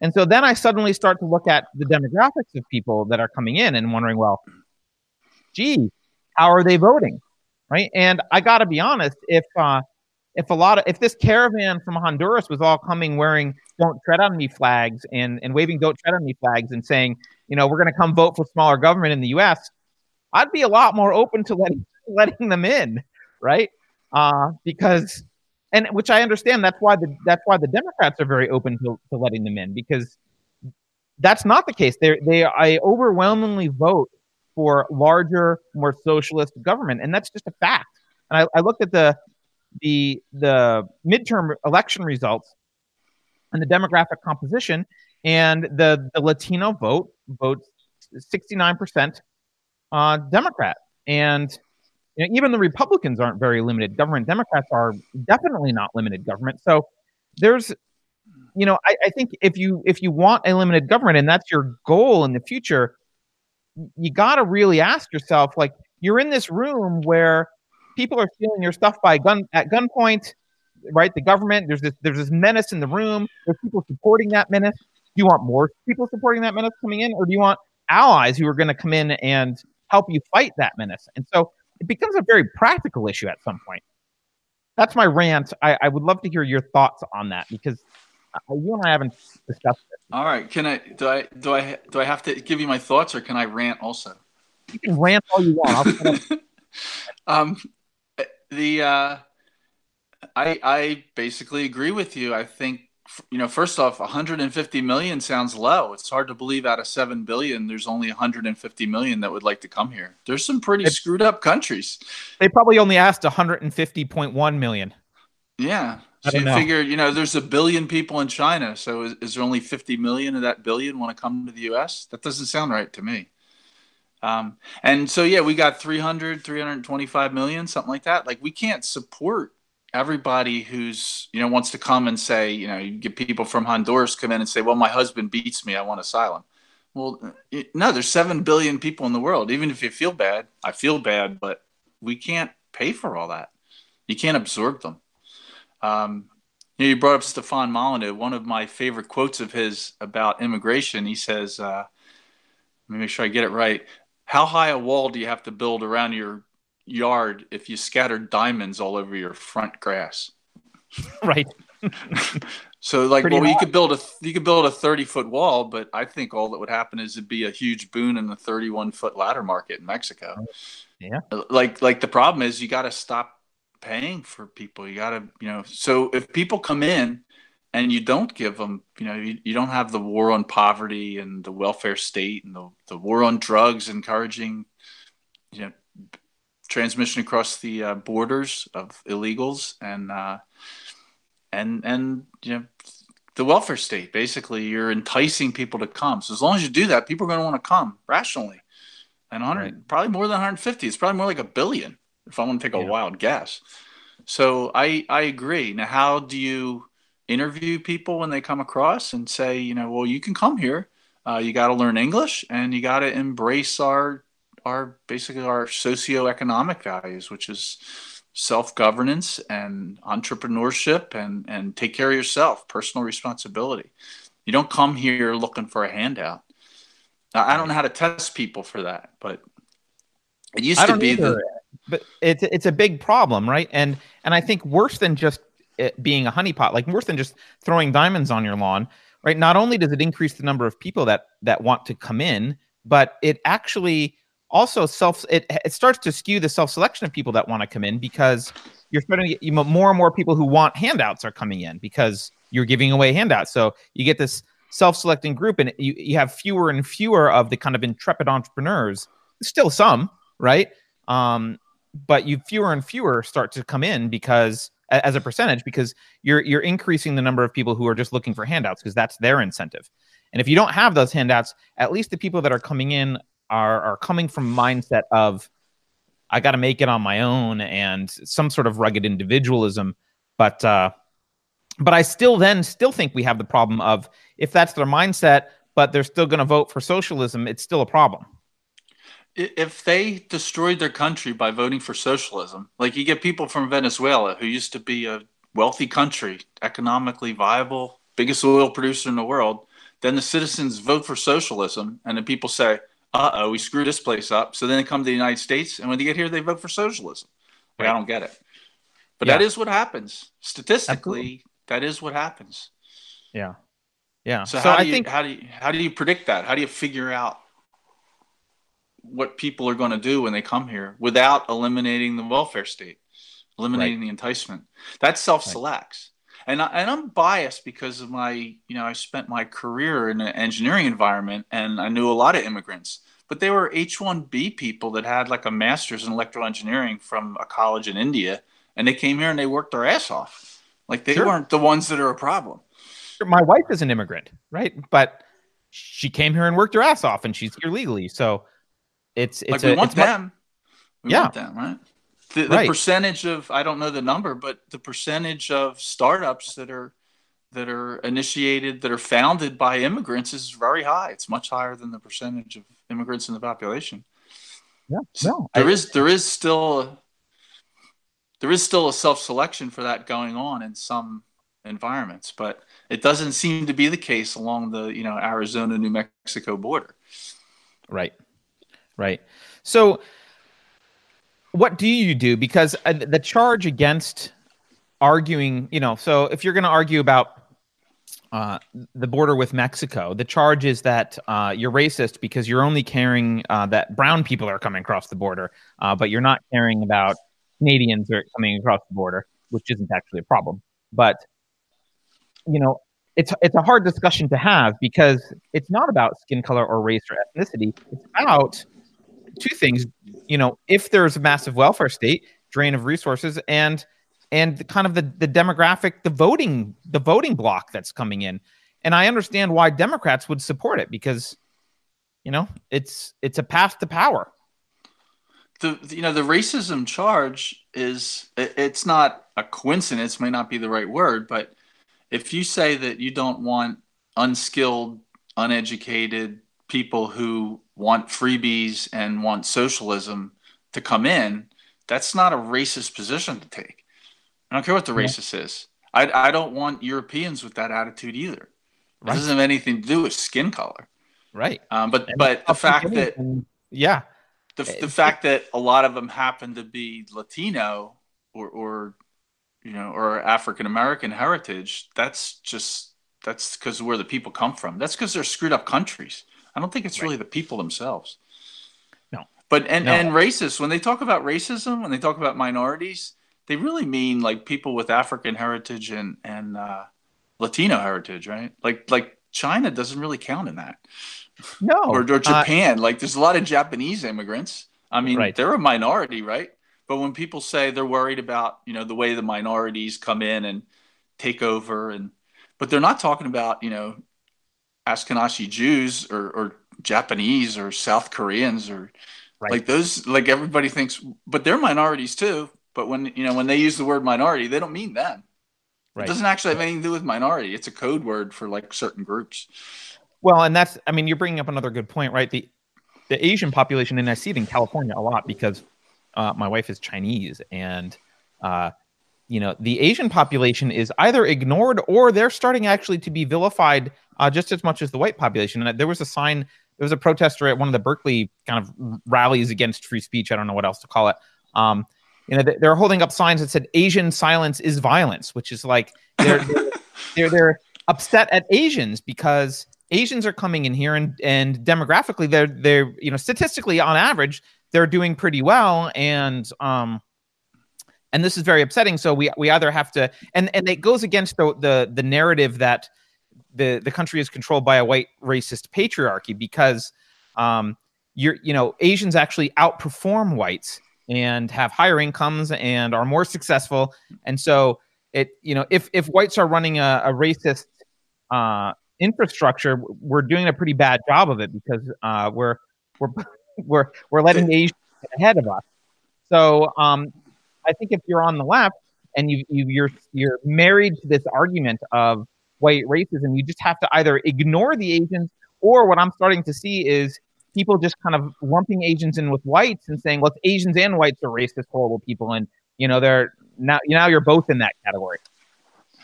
Speaker 1: and so then I suddenly start to look at the demographics of people that are coming in and wondering, well, gee, how are they voting? Right. And I got to be honest, if, uh, if a lot of if this caravan from Honduras was all coming wearing "Don't Tread on Me" flags and and waving "Don't Tread on Me" flags and saying, you know, we're going to come vote for smaller government in the U.S., I'd be a lot more open to letting letting them in, right? Uh, because and which I understand. That's why the that's why the Democrats are very open to, to letting them in because that's not the case. They they I overwhelmingly vote for larger, more socialist government, and that's just a fact. And I, I looked at the the the midterm election results and the demographic composition, and the the Latino vote votes sixty nine percent uh, Democrat, and you know, even the Republicans aren't very limited government. Democrats are definitely not limited government. So there's, you know, I, I think if you if you want a limited government and that's your goal in the future, you got to really ask yourself, like, you're in this room where people are stealing your stuff by gun at gunpoint, right? The government, there's this there's this menace in the room. There's people supporting that menace. Do you want more people supporting that menace coming in, or do you want allies who are going to come in and help you fight that menace? And so it becomes a very practical issue at some point. That's my rant. I, I would love to hear your thoughts on that because you and I haven't discussed it.
Speaker 2: All right. Can I do I do I do I have to give you my thoughts or can I rant also?
Speaker 1: You can rant all you want.
Speaker 2: um, the uh, I I basically agree with you. I think you know, first off, 150 million sounds low. It's hard to believe out of 7 billion, there's only 150 million that would like to come here. There's some pretty it, screwed up countries.
Speaker 1: They probably only asked 150.1 million.
Speaker 2: Yeah. So you know. figure, you know, there's a billion people in China. So is, is, there only 50 million of that billion want to come to the US? That doesn't sound right to me. Um, and so, yeah, we got 300, 325 million, something like that. Like we can't support everybody who's you know wants to come and say you know you get people from honduras come in and say well my husband beats me. I want asylum. Well no there's 7 billion people in the world. Even if you feel bad i feel bad but we can't pay for all that. You can't absorb them. Um, you, know, you brought up stefan molyneux. One of my favorite quotes of his about immigration he says uh, let me make sure i get it right how high a wall do you have to build around your yard if you scattered diamonds all over your front grass.
Speaker 1: Right.
Speaker 2: so like Pretty well you could build a you could build a 30 foot wall, but I think all that would happen is it'd be a huge boon in the 31 foot ladder market in Mexico.
Speaker 1: Oh, yeah.
Speaker 2: Uh, like like the problem is you got to stop paying for people. You got to, you know, so if people come in and you don't give them, you know, you, you don't have the war on poverty and the welfare state and the, the war on drugs encouraging, you know, transmission across the uh, borders of illegals and uh, and and you know the welfare state. Basically, you're enticing people to come. So as long as you do that, people are going to want to come rationally. And 100, right. probably more than 150. It's probably more like a billion if I want to take a yeah. wild guess. So I I agree. Now, how do you interview people when they come across and say, you know, well, you can come here. Uh, you got to learn English and you got to embrace our our basically our socioeconomic values, which is self governance and entrepreneurship and and take care of yourself, personal responsibility. You don't come here looking for a handout. Now, I don't know how to test people for that, but it used to be either. the
Speaker 1: but it's it's a big problem, right? And and I think worse than just being a honeypot, like worse than just throwing diamonds on your lawn, right? Not only does it increase the number of people that that want to come in, but it actually also self it, it starts to skew the self selection of people that want to come in because you're starting to get you more and more people who want handouts are coming in because you're giving away handouts. So you get this self-selecting group and you, you have fewer and fewer of the kind of intrepid entrepreneurs still some right um, but you fewer and fewer start to come in because as a percentage because you're you're increasing the number of people who are just looking for handouts because that's their incentive and if you don't have those handouts at least the people that are coming in are are coming from mindset of I got to make it on my own and some sort of rugged individualism. But uh, but I still then still think we have the problem of if that's their mindset, but they're still going to vote for socialism, it's still a problem.
Speaker 2: If they destroyed their country by voting for socialism, like you get people from Venezuela who used to be a wealthy country, economically viable, biggest oil producer in the world, then the citizens vote for socialism, and then people say, uh oh, we screwed this place up. So then they come to the United States, and when they get here, they vote for socialism. Like, right. I don't get it. But yeah. that is what happens. Statistically, Absolutely. that is what happens.
Speaker 1: Yeah. Yeah.
Speaker 2: So, so how do you think... how do you how do you predict that? How do you figure out what people are going to do when they come here without eliminating the welfare state, eliminating right. the enticement? That self selects. Right and I, and I'm biased because of my you know I spent my career in an engineering environment and I knew a lot of immigrants, but they were H1B people that had like a master's in electrical engineering from a college in India, and they came here and they worked their ass off. Like they sure. weren't the ones that are a problem.
Speaker 1: My wife is an immigrant, right? But she came here and worked her ass off, and she's here legally. So it's it's
Speaker 2: like we
Speaker 1: a,
Speaker 2: want them. We
Speaker 1: yeah.
Speaker 2: want them, right? the, the right. percentage of I don't know the number, but the percentage of startups that are that are initiated that are founded by immigrants is very high. It's much higher than the percentage of immigrants in the population.
Speaker 1: Yeah, no,
Speaker 2: there I, is there is still a, there is still a self selection for that going on in some environments, but it doesn't seem to be the case along the you know Arizona New Mexico border.
Speaker 1: Right, right. So what do you do? Because uh, the charge against arguing, you know, so if you're going to argue about uh, the border with Mexico, the charge is that uh, you're racist because you're only caring uh, that brown people are coming across the border, uh, but you're not caring about Canadians are coming across the border, which isn't actually a problem. But you know, it's it's a hard discussion to have because it's not about skin color or race or ethnicity. It's about two things you know if there's a massive welfare state drain of resources and and kind of the the demographic the voting the voting block that's coming in. And i understand why democrats would support it because you know it's it's a path to power.
Speaker 2: The you know the racism charge is it's not a coincidence may not be the right word but if you say that you don't want unskilled uneducated people who want freebies and want socialism to come in, that's not a racist position to take. I don't care what the yeah. racist is. I, I don't want Europeans with that attitude either. Right. It doesn't have anything to do with skin color.
Speaker 1: Right.
Speaker 2: Um, but and but the fact that
Speaker 1: yeah,
Speaker 2: the, the fact that a lot of them happen to be Latino or or you know or African American heritage, that's just that's because where the people come from. That's because they're screwed up countries. I don't think it's really the people themselves.
Speaker 1: No.
Speaker 2: But and no. and racist when they talk about racism, when they talk about minorities, they really mean like people with African heritage and and uh, Latino heritage, right? Like like China doesn't really count in that.
Speaker 1: No.
Speaker 2: or, or uh, Japan, uh, like there's a lot of Japanese immigrants. I mean, right. they're a minority, right? But when people say they're worried about, you know, the way the minorities come in and take over and but they're not talking about you know Ashkenazi Jews or, or Japanese or South Koreans or right. like those like everybody thinks but they're minorities too. But when you know when they use the word minority they don't mean them. Right. it doesn't actually have anything to do with minority. It's a code word for like certain groups.
Speaker 1: Well and that's i mean you're bringing up another good point right? The the asian population and i see it in california a lot because uh, my wife is chinese and uh, you know the asian population is either ignored or they're starting actually to be vilified uh, just as much as the white population. And there was a sign there was a protester at one of the berkeley kind of rallies against free speech i don't know what else to call it. Um, you know they're holding up signs that said asian silence is violence which is like they're they're, they're upset at asians because asians are coming in here and and demographically they're they're you know statistically on average they're doing pretty well. And um and this is very upsetting. So we we either have to, and and it goes against the the, the narrative that the the country is controlled by a white racist patriarchy because um, you're you know Asians actually outperform whites and have higher incomes and are more successful, and so it you know if if whites are running a, a racist uh, infrastructure, we're doing a pretty bad job of it because uh, we're we're we're we're letting Asians ahead of us. So um, I think if you're on the left and you, you you're you're married to this argument of white racism, you just have to either ignore the Asians or what I'm starting to see is people just kind of lumping Asians in with whites and saying, well, Asians and whites are racist, horrible people," and you know they're now now you're both in that category.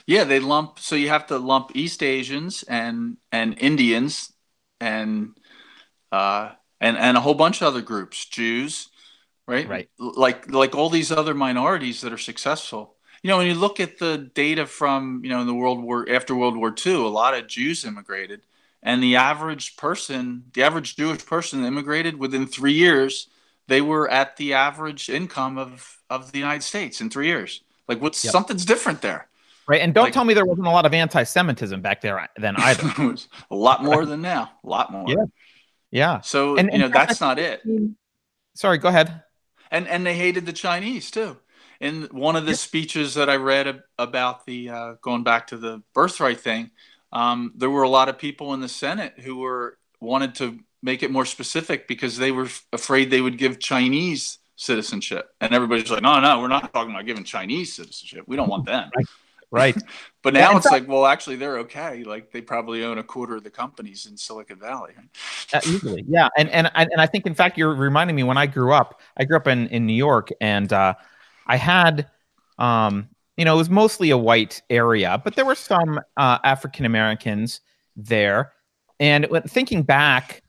Speaker 2: Yeah, they lump. So you have to lump East Asians and and Indians and uh, and and a whole bunch of other groups, Jews, right?
Speaker 1: Right.
Speaker 2: Like like all these other minorities that are successful. You know, when you look at the data from you know in the World War after World War II, a lot of Jews immigrated, and the average person, the average Jewish person immigrated within three years, they were at the average income of of the United States in three years. Like, what's yep. something's different there?
Speaker 1: Right, and don't like, tell me there wasn't a lot of anti-Semitism back there uh, then either.
Speaker 2: a lot more than now. A lot more.
Speaker 1: Yeah. Yeah.
Speaker 2: So and, you know that's not it.
Speaker 1: Sorry, go ahead
Speaker 2: and and they hated the Chinese too. In one of the speeches that I read about the uh, going back to the birthright thing, um, there were a lot of people in the Senate who were wanted to make it more specific because they were afraid they would give Chinese citizenship, and everybody's like, "No, no, we're not talking about giving Chinese citizenship. We don't want them."
Speaker 1: Right. Right.
Speaker 2: but now it's like, well, actually, they're okay. Like they probably own a quarter of the companies in Silicon Valley.
Speaker 1: Uh, easily, yeah. And and and I think, in fact, you're reminding me when I grew up. I grew up in in New York, and uh, I had, um, you know, it was mostly a white area, but there were some uh, African Americans there. And thinking back,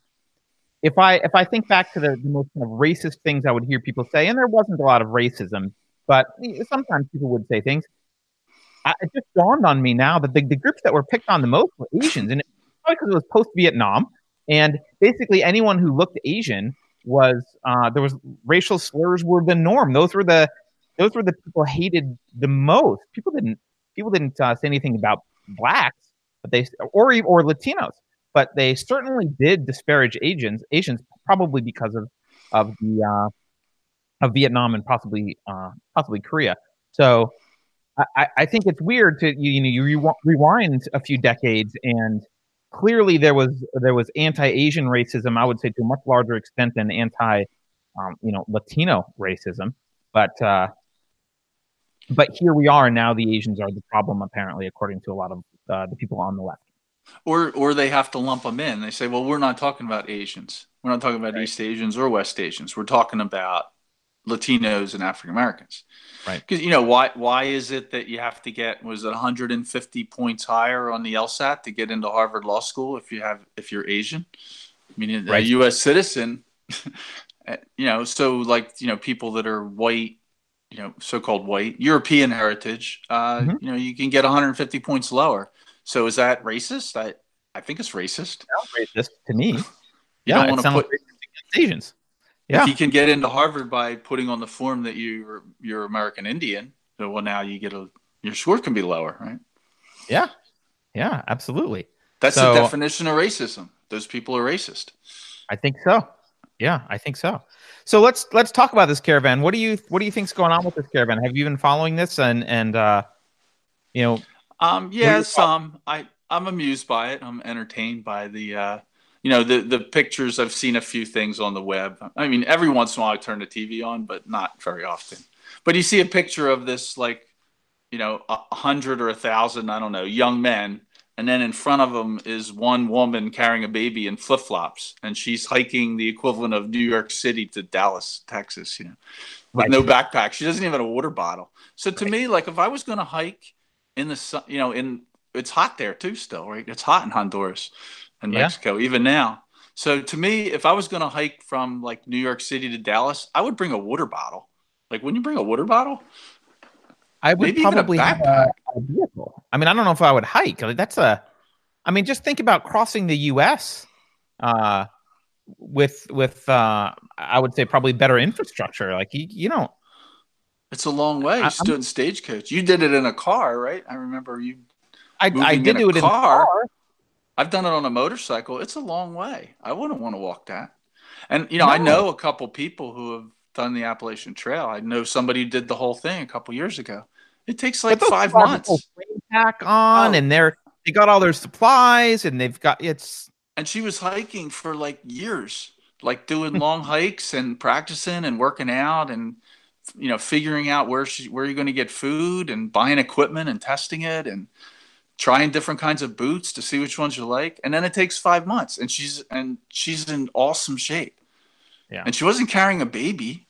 Speaker 1: if I if I think back to the, the most kind of racist things I would hear people say, and there wasn't a lot of racism, but sometimes people would say things I, it just dawned on me now that the, the groups that were picked on the most were Asians, and probably because it was post Vietnam, and basically anyone who looked Asian was uh, there was racial slurs were the norm. Those were the those were the people hated the most. People didn't people didn't uh, say anything about blacks, but they or or Latinos, but they certainly did disparage Asians. Asians probably because of of the uh, of Vietnam and possibly uh, possibly Korea. So I, I think it's weird to you, you know you re- rewind a few decades and clearly there was there was anti-Asian racism. I would say to a much larger extent than anti um, you know Latino racism, but uh, but here we are now. The Asians are the problem apparently, according to a lot of uh, the people on the left.
Speaker 2: Or or they have to lump them in. They say, well, we're not talking about Asians. We're not talking about right. East Asians or West Asians. We're talking about Latinos and African Americans.
Speaker 1: Right.
Speaker 2: Because you know why why is it that you have to get was it 150 points higher on the LSAT to get into Harvard Law School if you have if you're Asian? I mean, right. a U.S. citizen. you know, so like you know people that are white, you know, so-called white European heritage. Uh, mm-hmm. You know, you can get 150 points lower. So is that racist? I I think it's racist.
Speaker 1: racist to me.
Speaker 2: you yeah, don't want to put
Speaker 1: Asians.
Speaker 2: Yeah. If you can get into Harvard by putting on the form that you're you're American Indian, so well now you get a your score can be lower, right?
Speaker 1: Yeah. Yeah, absolutely.
Speaker 2: That's so, the definition of racism. Those people are racist.
Speaker 1: I think so. Yeah, I think so. So let's let's talk about this caravan. What do you what do you think's going on with this caravan? Have you been following this and and uh you know
Speaker 2: Um, yes um I I'm amused by it. I'm entertained by the, uh, you know, the the pictures. I've seen a few things on the web. I mean, every once in a while I turn the TV on, but not very often. But you see a picture of this, like, you know, a hundred or a thousand, I don't know, young men, and then in front of them is one woman carrying a baby in flip flops, and she's hiking the equivalent of New York City to Dallas, Texas. You know, with right. no backpack. She doesn't even have a water bottle. So to right. me, like, if I was going to hike in the sun, you know, in it's hot there too, still, right? It's hot in Honduras and yeah. Mexico, even now. So to me, if I was going to hike from like New York City to Dallas, I would bring a water bottle. Like, when you bring a water bottle?
Speaker 1: I would Maybe probably a have a, a, vehicle. I mean, I don't know if I would hike. Like, that's a. I mean, just think about crossing the U.S. Uh, with with uh, I would say probably better infrastructure. Like you, you don't.
Speaker 2: It's a long way. You stood in stagecoach. You did it in a car, right? I remember you
Speaker 1: I, I did do it car. in a car.
Speaker 2: I've done it on a motorcycle. It's a long way. I wouldn't want to walk that. And you know, no. I know a couple people who have done the Appalachian Trail. I know somebody who did the whole thing a couple years ago. It takes like five months.
Speaker 1: Pack on, oh. and they're they got all their supplies, and they've got it's.
Speaker 2: And she was hiking for like years, like doing long hikes and practicing and working out and you know figuring out where she where you're going to get food and buying equipment and testing it and trying different kinds of boots to see which ones you like and then it takes five months and she's and she's in awesome shape. Yeah. And she wasn't carrying a baby.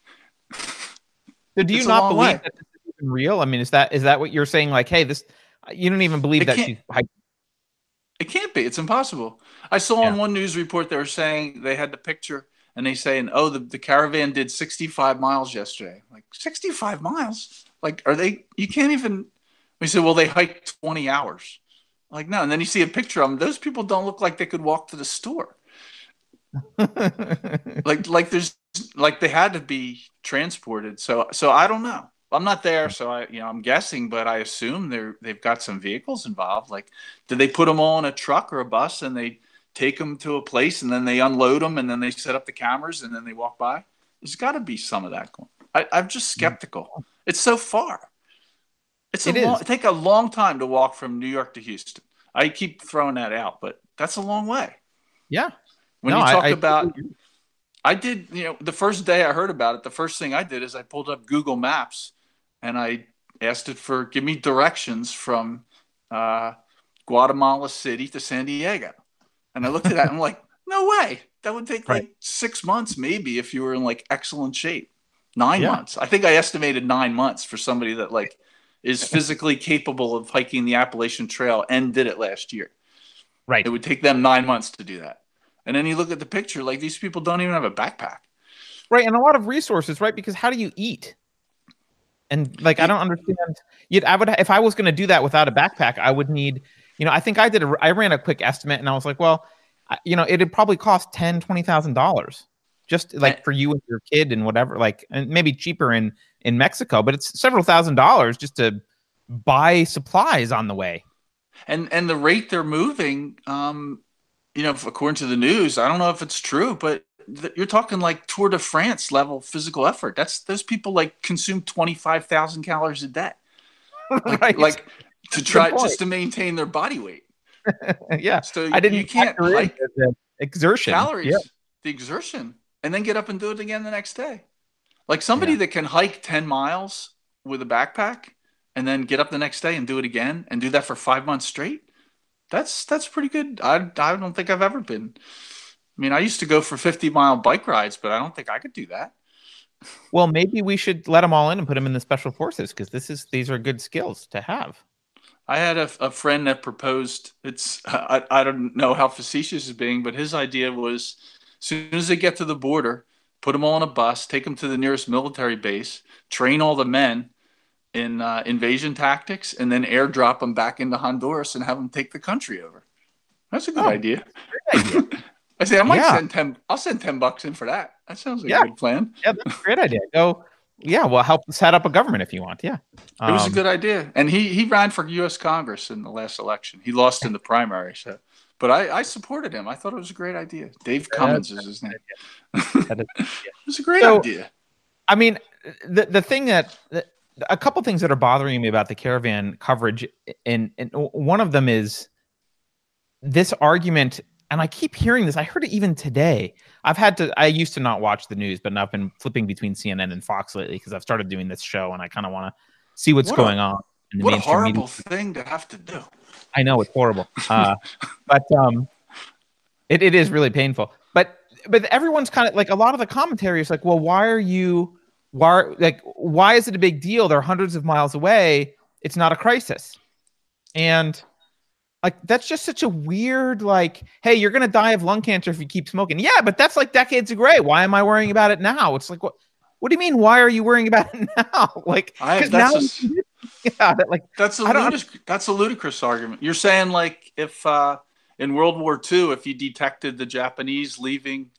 Speaker 1: So do you not believe way. that this is even real? I mean is that is that what you're saying? Like hey this you don't even believe it that she's
Speaker 2: it can't be. It's impossible. I saw yeah. on one news report they were saying they had the picture and they saying oh the, the caravan did 65 miles yesterday. Like 65 miles? Like are they you can't even we said well they hiked 20 hours like, no. And then you see a picture of them. Those people don't look like they could walk to the store. like, like there's like they had to be transported. So, so I don't know. I'm not there, so I, you know, I'm guessing, but I assume they're they've got some vehicles involved. Like, did they put them all in a truck or a bus and they take them to a place and then they unload them and then they set up the cameras and then they walk by? There's got to be some of that going. I, I'm just skeptical. It's so far. It's a it long, it take a long time to walk from New York to Houston. I keep throwing that out, but that's a long way.
Speaker 1: Yeah.
Speaker 2: When no, you talk I, about, I, I did, you know, the first day I heard about it, the first thing I did is I pulled up Google Maps and I asked it for give me directions from uh, Guatemala City to San Diego. And I looked at that and I'm like, no way. That would take right. like six months, maybe, if you were in like excellent shape. Nine yeah. months. I think I estimated nine months for somebody that like is physically capable of hiking the Appalachian Trail and did it last year.
Speaker 1: Right.
Speaker 2: It would take them nine months to do that. And then you look at the picture, like these people don't even have a backpack.
Speaker 1: Right. And a lot of resources, right? Because how do you eat? And like, I don't understand. Yet I would, if I was going to do that without a backpack, I would need, you know, I think I did, a, I ran a quick estimate and I was like, well, you know, it'd probably cost ten, twenty thousand dollars just like for you and your kid and whatever, like, and maybe cheaper in in Mexico, but it's several thousand dollars just to buy supplies on the way.
Speaker 2: And and the rate they're moving, um, you know, according to the news, I don't know if it's true, but th- you're talking like Tour de France level physical effort. That's those people like consume twenty five thousand calories a day, like, right. like to try just to maintain their body weight.
Speaker 1: yeah, so I didn't. You can't like exertion
Speaker 2: calories, yeah. the exertion, and then get up and do it again the next day. Like somebody yeah. that can hike 10 miles with a backpack and then get up the next day and do it again and do that for five months straight. That's that's pretty good. I, I don't think I've ever been. I mean, I used to go for 50 mile bike rides, but I don't think I could do that.
Speaker 1: Well, maybe we should let them all in and put them in the special forces because this is these are good skills to have.
Speaker 2: I had a, a friend that proposed. It's I, I don't know how facetious is being, but his idea was as soon as they get to the border, put them all on a bus, take them to the nearest military base, train all the men in uh, invasion tactics, and then airdrop them back into Honduras and have them take the country over. That's a good oh, idea. idea. I say I might yeah. send ten. I'll send ten bucks in for that. That sounds like yeah. a good plan.
Speaker 1: Yeah, that's a great idea. Go. Yeah, well, help set up a government if you want. Yeah,
Speaker 2: um, it was a um, good idea, and he he ran for U.S. Congress in the last election. He lost in the primary, so but I, I, supported him. I thought it was a great idea. Dave Cummins is his name. it was a great so, idea.
Speaker 1: I mean, the the thing that, that a couple things that are bothering me about the caravan coverage, and, and one of them is this argument. And I keep hearing this. I heard it even today. I've had to. I used to not watch the news, but now I've been flipping between CNN and Fox lately because I've started doing this show, and I kind of want to see what's
Speaker 2: What
Speaker 1: going
Speaker 2: a-
Speaker 1: on.
Speaker 2: What a
Speaker 1: mainstream media.
Speaker 2: horrible thing to have to do.
Speaker 1: I know it's horrible, uh, but um, it, it is really painful. But but everyone's kind of like a lot of the commentary is like, well, why are you? Why like why is it a big deal? They're hundreds of miles away. It's not a crisis, and like that's just such a weird like, hey, you're gonna die of lung cancer if you keep smoking. Yeah, but that's like decades ago. Why am I worrying about it now? It's like what? What do you mean? Why are you worrying about it now? Like,
Speaker 2: I- that's
Speaker 1: now,
Speaker 2: just-
Speaker 1: yeah, that, like
Speaker 2: That's a ludicrous, that's a ludicrous argument. You're saying like if uh, in World War II, if you detected the Japanese leaving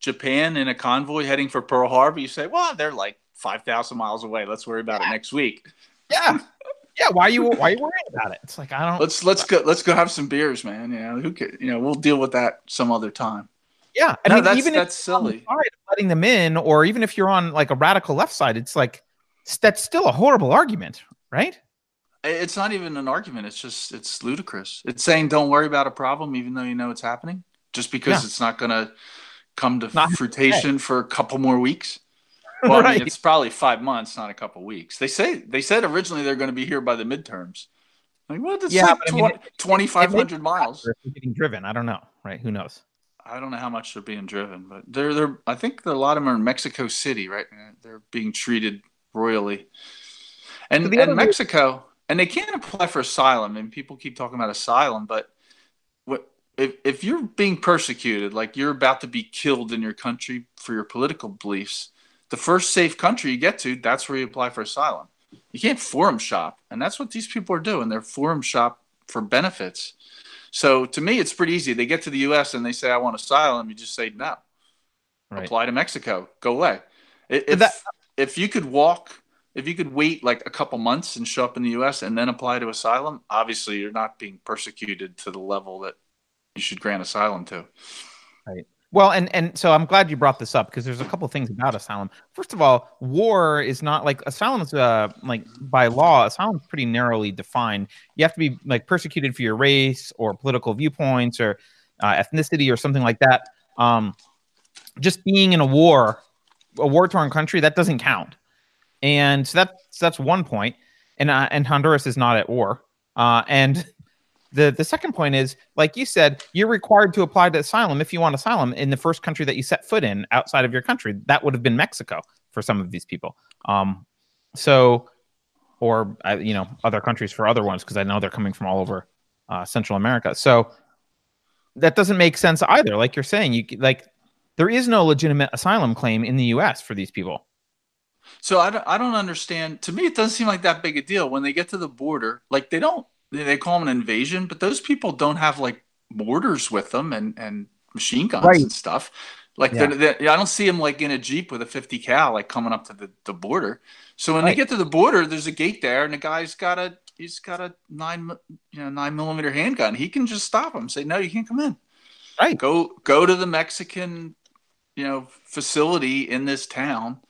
Speaker 2: Japan in a convoy heading for Pearl Harbor, you say, well, they're like five thousand miles away. Let's worry about it next week.
Speaker 1: yeah, yeah. Why are you why you worrying about it? It's like I don't.
Speaker 2: Let's let's go let's go have some beers, man. You know who could, you know we'll deal with that some other time.
Speaker 1: Yeah, I
Speaker 2: No,
Speaker 1: mean,
Speaker 2: that's
Speaker 1: even
Speaker 2: that's
Speaker 1: if you're on the
Speaker 2: silly.
Speaker 1: letting them in, or even if you're on like a radical left side, it's like that's still a horrible argument, right?
Speaker 2: It's not even an argument. It's just it's ludicrous. It's saying don't worry about a problem even though you know it's happening, just because
Speaker 1: Yeah.
Speaker 2: it's not going to come to
Speaker 1: Not-
Speaker 2: fruition for a couple more weeks. Well, I
Speaker 1: Right.
Speaker 2: mean, it's probably five months, not a couple weeks. They say they said originally they're going to be here by the midterms. Like what? It's
Speaker 1: Yeah,
Speaker 2: like
Speaker 1: I mean,
Speaker 2: twenty five hundred miles.
Speaker 1: Or getting driven, I don't know, right? Who knows?
Speaker 2: I don't know how much they're being driven, but they're they're. I think a lot of them are in Mexico City, right? They're being treated royally, and and Mexico, and they can't apply for asylum. And people keep talking about asylum, but what if if you're being persecuted, like you're about to be killed in your country for your political beliefs? The first safe country you get to, that's where you apply for asylum. You can't forum shop, and that's what these people are doing. They're forum shop for benefits. So to me, it's pretty easy. They get to the U.S. and they say, "I want asylum." You just say no.
Speaker 1: Right.
Speaker 2: Apply to Mexico. Go away. If
Speaker 1: that-
Speaker 2: if you could walk, if you could wait like a couple months and show up in the U.S. and then apply to asylum, obviously you're not being persecuted to the level that you should grant asylum to. Right.
Speaker 1: Well, and and so I'm glad you brought this up because there's a couple things about asylum. First of all, war is not like asylum is uh like by law, asylum is pretty narrowly defined. You have to be like persecuted for your race or political viewpoints or uh, ethnicity or something like that. Um, just being in a war, a war torn country, that doesn't count. And so that's that's one point. And uh, and Honduras is not at war. Uh, and the the second point is, like you said, you're required to apply to asylum if you want asylum in the first country that you set foot in outside of your country. That would have been Mexico for some of these people. Um, so, or uh, you know, other countries for other ones because I know they're coming from all over uh, Central America. So that doesn't make sense either. Like you're saying, you like there is no legitimate asylum claim in the U.S. for these people.
Speaker 2: So I don't, I don't understand. To me, it doesn't seem like that big a deal when they get to the border. Like they don't, they call them an invasion, but those people don't have like mortars with them and and machine guns
Speaker 1: Right.
Speaker 2: and stuff. Like
Speaker 1: Yeah.
Speaker 2: they're, they're, I don't see them like in a jeep with a 50 cal like coming up to the, the border. So when
Speaker 1: Right.
Speaker 2: they get to the border, there's a gate there, and the guy's got a he's got a nine you know nine millimeter handgun. He can just stop them, say no, you can't come in.
Speaker 1: Right.
Speaker 2: Go go to the Mexican you know facility in this town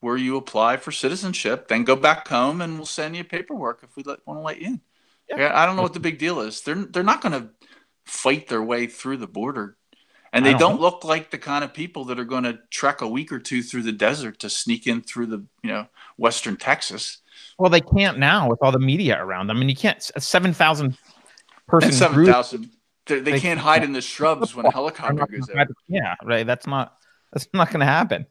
Speaker 2: where you apply for citizenship, then go back home and we'll send you paperwork if we let, want to let you in.
Speaker 1: Yeah.
Speaker 2: Yeah. I don't know what the big deal is. They're they're not going to fight their way through the border, and
Speaker 1: I
Speaker 2: they
Speaker 1: don't
Speaker 2: don't look like the kind of people that are going to trek a week or two through the desert to sneak in through the you know western Texas.
Speaker 1: Well, they can't now with all the media around them. I mean, you can't a seven thousand person
Speaker 2: And seven
Speaker 1: group.
Speaker 2: thousand. They, they
Speaker 1: They
Speaker 2: can't
Speaker 1: can't.
Speaker 2: hide in the shrubs when a
Speaker 1: are
Speaker 2: helicopter goes
Speaker 1: gonna
Speaker 2: over.
Speaker 1: Yeah, right. That's not that's not going to happen.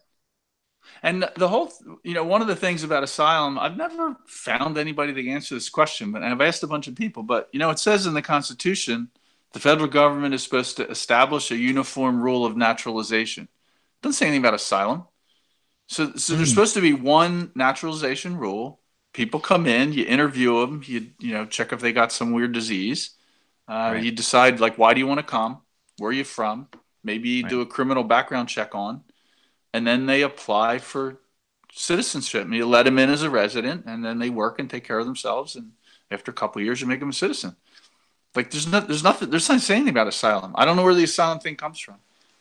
Speaker 2: And the whole, you know, one of the things about asylum, I've never found anybody to answer this question, but I've asked a bunch of people. But you know, it says in the Constitution, the federal government is supposed to establish a uniform rule of naturalization. It doesn't say anything about asylum. So, so there's
Speaker 1: Hmm.
Speaker 2: supposed to be one naturalization rule. People come in, you interview them, you you know, check if they got some weird disease. Uh,
Speaker 1: Right.
Speaker 2: You decide like, why do you want to come? Where are you from? Maybe you
Speaker 1: Right.
Speaker 2: do a criminal background check on and then they apply for citizenship. You let them in as a resident, and then they work and take care of themselves. And after a couple of years, you make them a citizen. Like there's no, there's nothing, there's not saying anything about asylum. I don't know where the asylum thing comes from.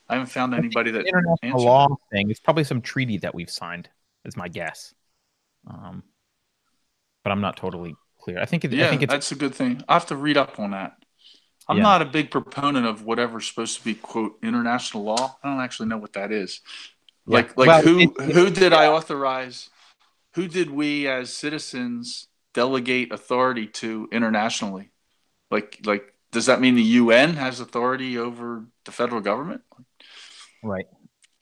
Speaker 2: I haven't found anybody that
Speaker 1: international law thing. It's probably some treaty that we've signed. Is my guess. Um, but I'm not totally clear. I think it,
Speaker 2: yeah,
Speaker 1: I think it's
Speaker 2: that's a good thing. I have to read up on that. I'm
Speaker 1: Yeah.
Speaker 2: not a big proponent of whatever's supposed to be quote international law. I don't actually know what that is.
Speaker 1: Yeah.
Speaker 2: Like like
Speaker 1: Well,
Speaker 2: who
Speaker 1: it-
Speaker 2: who did I authorize? Who did we as citizens delegate authority to internationally? Like like does that mean the UN has authority over the federal government?
Speaker 1: right.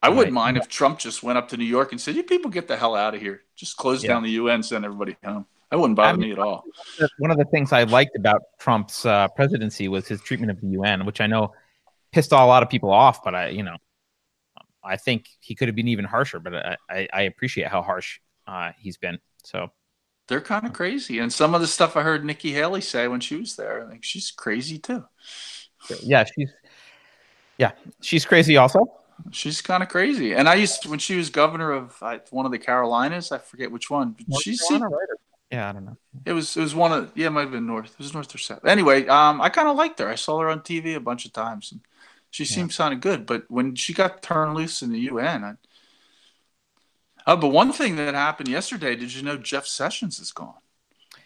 Speaker 2: I wouldn't
Speaker 1: Right.
Speaker 2: mind if Trump just went up to New York and said, "You people get the hell out of here. Just close
Speaker 1: Yeah.
Speaker 2: down the UN, send everybody home." That wouldn't bother
Speaker 1: I mean,
Speaker 2: me at all.
Speaker 1: One of the things I liked about Trump's uh, presidency was his treatment of the UN, which I know pissed a lot of people off, but I, you know, I think he could have been even harsher. But I, I, I appreciate how harsh uh, he's been. So
Speaker 2: They're kind of crazy, and some of the stuff I heard Nikki Haley say when she was there, I think she's crazy too.
Speaker 1: yeah, she's yeah, she's crazy also.
Speaker 2: She's kind of crazy. And I used to, when she was governor of I, one of the Carolinas, I forget which one. but
Speaker 1: North
Speaker 2: She
Speaker 1: Carolina,
Speaker 2: seemed,
Speaker 1: right? Yeah, I don't know.
Speaker 2: it was it was one of yeah, it might have been north. It was north or south. Anyway, um, I kind of liked her. I saw her on TV a bunch of times, and she seemed of good. But when she got turned loose in the UN, I, oh, but one thing that happened yesterday, did you know Jeff Sessions is gone?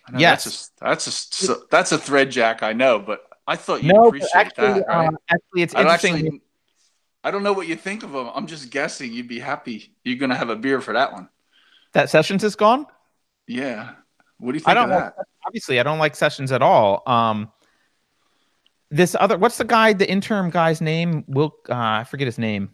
Speaker 2: I know
Speaker 1: Yes.
Speaker 2: that's a, that's a that's a thread, Jack. I know, but I thought you'd
Speaker 1: No,
Speaker 2: appreciate
Speaker 1: actually,
Speaker 2: that. Right?
Speaker 1: uh, actually, it's
Speaker 2: I
Speaker 1: interesting.
Speaker 2: actually. I don't know what you think of him. I'm just guessing. You'd be happy. You're gonna have a beer for that one.
Speaker 1: that Sessions is gone.
Speaker 2: Yeah. What do you think
Speaker 1: I don't
Speaker 2: that?
Speaker 1: Obviously, I don't like Sessions at all. Um, this other, what's the guy, the interim guy's name? Will uh, I forget his name?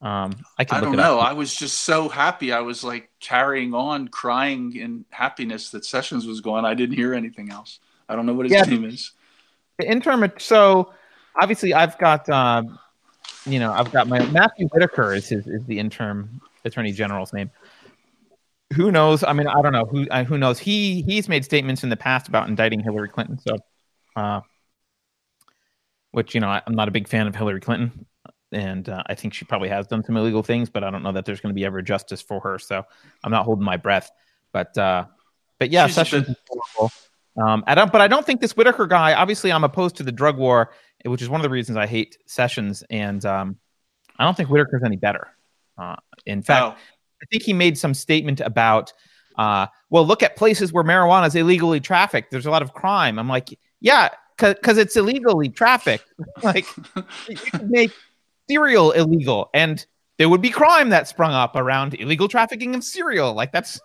Speaker 1: Um, I can
Speaker 2: I
Speaker 1: look
Speaker 2: don't
Speaker 1: it
Speaker 2: know.
Speaker 1: up.
Speaker 2: I was just so happy. I was like carrying on, crying in happiness that Sessions was gone. I didn't hear anything else. I don't know what his
Speaker 1: Yeah.
Speaker 2: name is.
Speaker 1: The interim. So obviously, I've got, uh, you know, I've got my Matthew Whitaker is his is the interim attorney general's name. Who knows? I mean, I don't know who who knows. He he's made statements in the past about indicting Hillary Clinton. So, uh, which you know, I, I'm not a big fan of Hillary Clinton, and uh, I think she probably has done some illegal things, but I don't know that there's going to be ever justice for her. So, I'm not holding my breath. But uh, but yeah,
Speaker 2: She's
Speaker 1: Sessions is. Um, I don't, but I don't think this Whitaker guy. Obviously, I'm opposed to the drug war, which is one of the reasons I hate Sessions, and um, I don't think Whitaker's any better. Uh, in fact,
Speaker 2: Oh,
Speaker 1: I think he made some statement about, uh, well, look at places where marijuana is illegally trafficked. There's a lot of crime. I'm like, yeah, because it's illegally trafficked. like, you could make cereal illegal, and there would be crime that sprung up around illegal trafficking of cereal. Like that's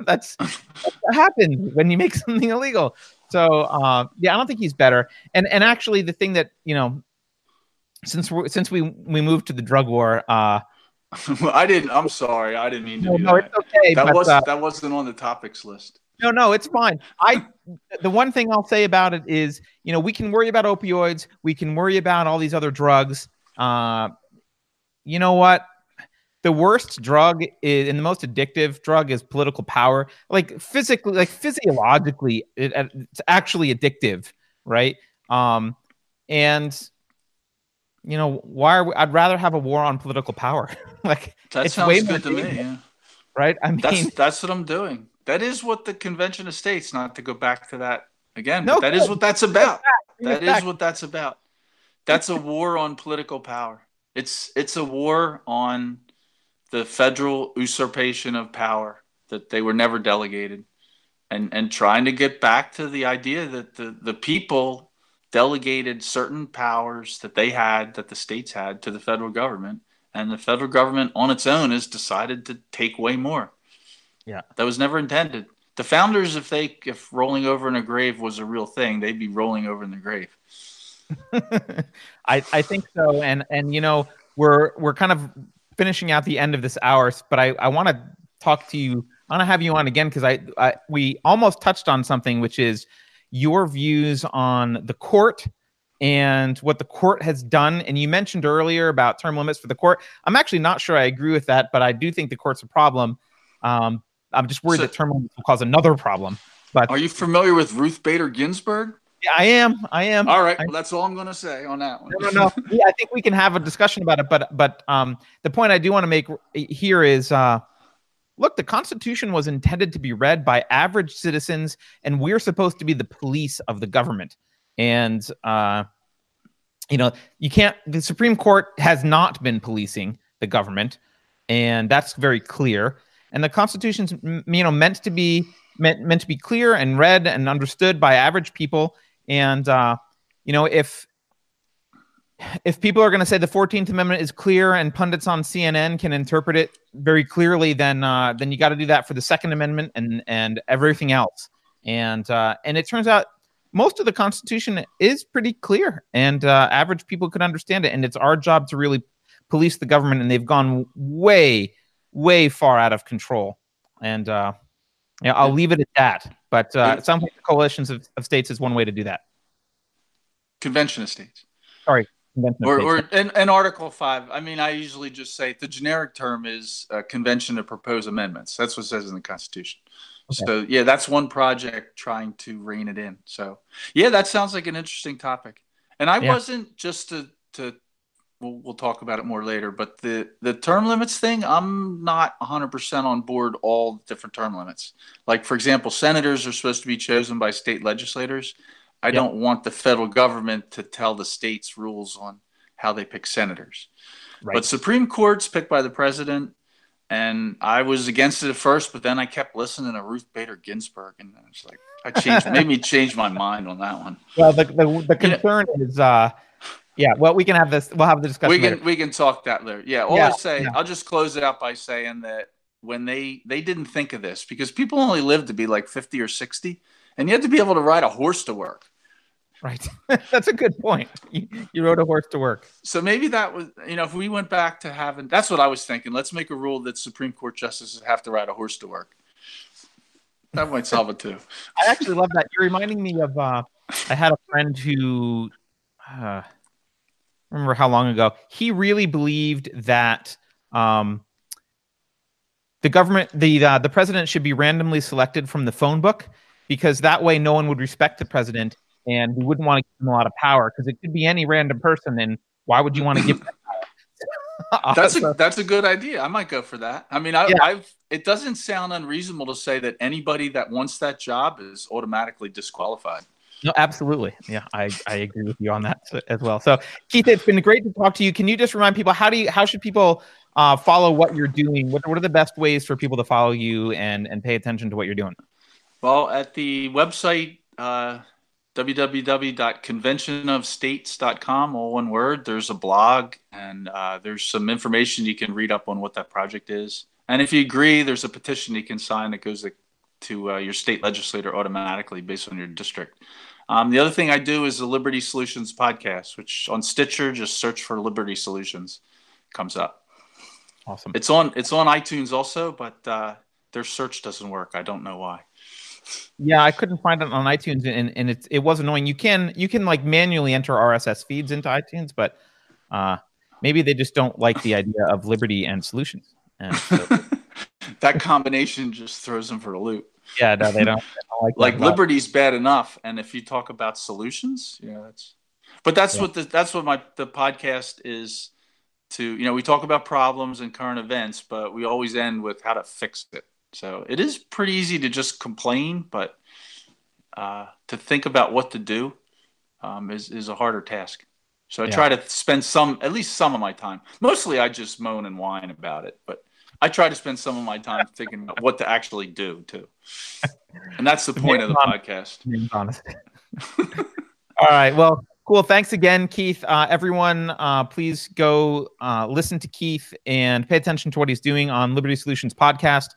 Speaker 1: that's, that's what happens when you make something illegal. So uh, yeah, I don't think he's better. And and actually, the thing that you know, since we since we we moved to the drug war, uh,
Speaker 2: I didn't. I'm sorry. I didn't mean to
Speaker 1: no, no,
Speaker 2: that.
Speaker 1: it's okay.
Speaker 2: that
Speaker 1: but,
Speaker 2: was
Speaker 1: uh,
Speaker 2: that wasn't on the topics list.
Speaker 1: No, no, it's fine. I the one thing I'll say about it is, you know, we can worry about opioids, we can worry about all these other drugs. Uh, you know what? The worst drug is, and the most addictive drug is political power. Like physically, like physiologically, it, it's actually addictive, right? Um, and you know, why? Are we, I'd rather have a war on political power. like,
Speaker 2: That
Speaker 1: it's way
Speaker 2: sounds good to me. Yeah.
Speaker 1: right? I mean,
Speaker 2: That's that's what I'm doing. That is what the Convention of States. Not to go back to that again.
Speaker 1: No,
Speaker 2: but that is
Speaker 1: good.
Speaker 2: what that's about. That is what that's about. That's a war on political power. It's it's a war on the federal usurpation of power that they were never delegated, and and trying to get back to the idea that the the people delegated certain powers that they had that the states had to the federal government, and the federal government on its own has decided to take way more.
Speaker 1: Yeah.
Speaker 2: that was never intended. The founders, if they if rolling over in a grave was a real thing, they'd be rolling over in the grave.
Speaker 1: I, I think so. And and you know, we're we're kind of finishing out the end of this hour, but I, I want to talk to you. I want to have you on again because I, I we almost touched on something, which is your views on the court and what the court has done. And you mentioned earlier about term limits for the court. I'm actually not sure I agree with that, but I do think the court's a problem. Um, I'm just worried
Speaker 2: So-
Speaker 1: that term limits will cause another problem. But
Speaker 2: Are you familiar with Ruth Bader Ginsburg?
Speaker 1: yeah, I am. I am.
Speaker 2: All right, well, that's all I'm going to say on that one.
Speaker 1: no, no, no. Yeah, I think we can have a discussion about it, but but um, the point I do want to make here is, uh, look, the Constitution was intended to be read by average citizens, and we're supposed to be the police of the government. And uh, you know, you can't. The Supreme Court has not been policing the government, and that's very clear. And the Constitution's you know meant to be meant meant to be clear and read and understood by average people. And uh, you know, if if people are going to say the Fourteenth Amendment is clear and pundits on CNN can interpret it very clearly, then uh, then you got to do that for the Second Amendment and and everything else. And uh, and it turns out most of the Constitution is pretty clear, and uh, average people could understand it. And it's our job to really police the government, and they've gone way way far out of control. And uh, yeah, I'll leave it at that. But uh, it sounds like the coalitions of, of states is one way to do that.
Speaker 2: Convention of states.
Speaker 1: Sorry,
Speaker 2: or, or Article 5, I mean, I usually just say the generic term is a convention to propose amendments. That's what it says in the Constitution. Okay. So, yeah, that's one project trying to rein it in. So, yeah, that sounds like an interesting topic. And I yeah. wasn't just to, to we'll, we'll talk about it more later, but the, the term limits thing, I'm not 100% on board all different term limits. Like, for example, senators are supposed to be chosen by state legislators. I yep. don't want the federal government to tell the states rules on how they pick senators. Right. But Supreme Court's picked by the president, and I was against it at first, but then I kept listening to Ruth Bader Ginsburg, and I was like, I changed, made me change my mind on that one.
Speaker 1: Well, the the, the concern yeah. is, uh, yeah. Well, we can have this. We'll have the discussion.
Speaker 2: We can
Speaker 1: later.
Speaker 2: we can talk that later. Yeah. All yeah, I say, yeah. I'll just close it out by saying that when they they didn't think of this because people only live to be like fifty or sixty and you had to be able to ride a horse to work.
Speaker 1: Right. that's a good point. You, you, rode a horse to work.
Speaker 2: So maybe that was, you know, if we went back to having, that's what I was thinking. Let's make a rule that Supreme Court justices have to ride a horse to work. That might solve it too.
Speaker 1: I actually love that. You're reminding me of, uh, I had a friend who, uh, remember how long ago, he really believed that, um, the government, the uh, the president should be randomly selected from the phone book because that way no one would respect the president and we wouldn't want to give him a lot of power because it could be any random person and why would you want to give them
Speaker 2: that's a that's a good idea. I might go for that. I mean, I, yeah. I've it doesn't sound unreasonable to say that anybody that wants that job is automatically disqualified.
Speaker 1: No, absolutely. Yeah, I, I agree with you on that as well. So, Keith, it's been great to talk to you. Can you just remind people how do you how should people uh, follow what you're doing? What, what are the best ways for people to follow you and and pay attention to what you're doing?
Speaker 2: Well, at the website uh, www.conventionofstates.com, all one word, there's a blog and uh, there's some information you can read up on what that project is. And if you agree, there's a petition you can sign that goes to, to uh, your state legislator automatically based on your district. Um, the other thing I do is the Liberty Solutions podcast, which on Stitcher, just search for Liberty Solutions, comes up.
Speaker 1: Awesome.
Speaker 2: It's on it's on iTunes also, but uh, their search doesn't work. I don't know why.
Speaker 1: Yeah, I couldn't find it on iTunes, and, and it it was annoying. You can you can like manually enter RSS feeds into iTunes, but uh, maybe they just don't like the idea of liberty and solutions. And so,
Speaker 2: that combination just throws them for a loop.
Speaker 1: Yeah, no, they don't. They
Speaker 2: don't like like liberty's bad enough, and if you talk about solutions, yeah, that's. But that's yeah. what the, that's what my the podcast is. To you know, we talk about problems and current events, but we always end with how to fix it. So it is pretty easy to just complain, but uh, to think about what to do um, is, is a harder task. So I yeah. try to spend some, at least some of my time. Mostly I just moan and whine about it, but I try to spend some of my time thinking about what to actually do too. And that's the point of the podcast.
Speaker 1: Honest. All right. Well, cool. Thanks again, Keith. Uh, everyone, uh, please go uh, listen to Keith and pay attention to what he's doing on Liberty Solutions podcast.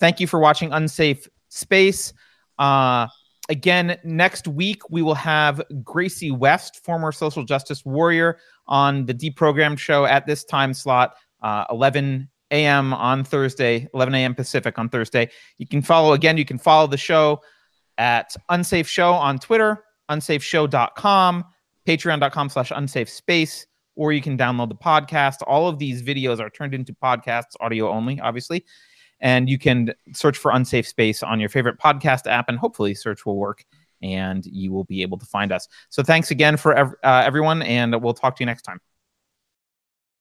Speaker 1: Thank you for watching Unsafe Space. Uh, again, next week we will have Gracie West, former social justice warrior, on the deprogrammed show at this time slot, uh, 11 a.m. on Thursday, 11 a.m. Pacific on Thursday. You can follow again. You can follow the show at Unsafe Show on Twitter, unsafeshow.com, patreon.com slash unsafe space, or you can download the podcast. All of these videos are turned into podcasts, audio only, obviously. And you can search for Unsafe Space on your favorite podcast app, and hopefully, search will work and you will be able to find us. So, thanks again for ev- uh, everyone, and we'll talk to you next time.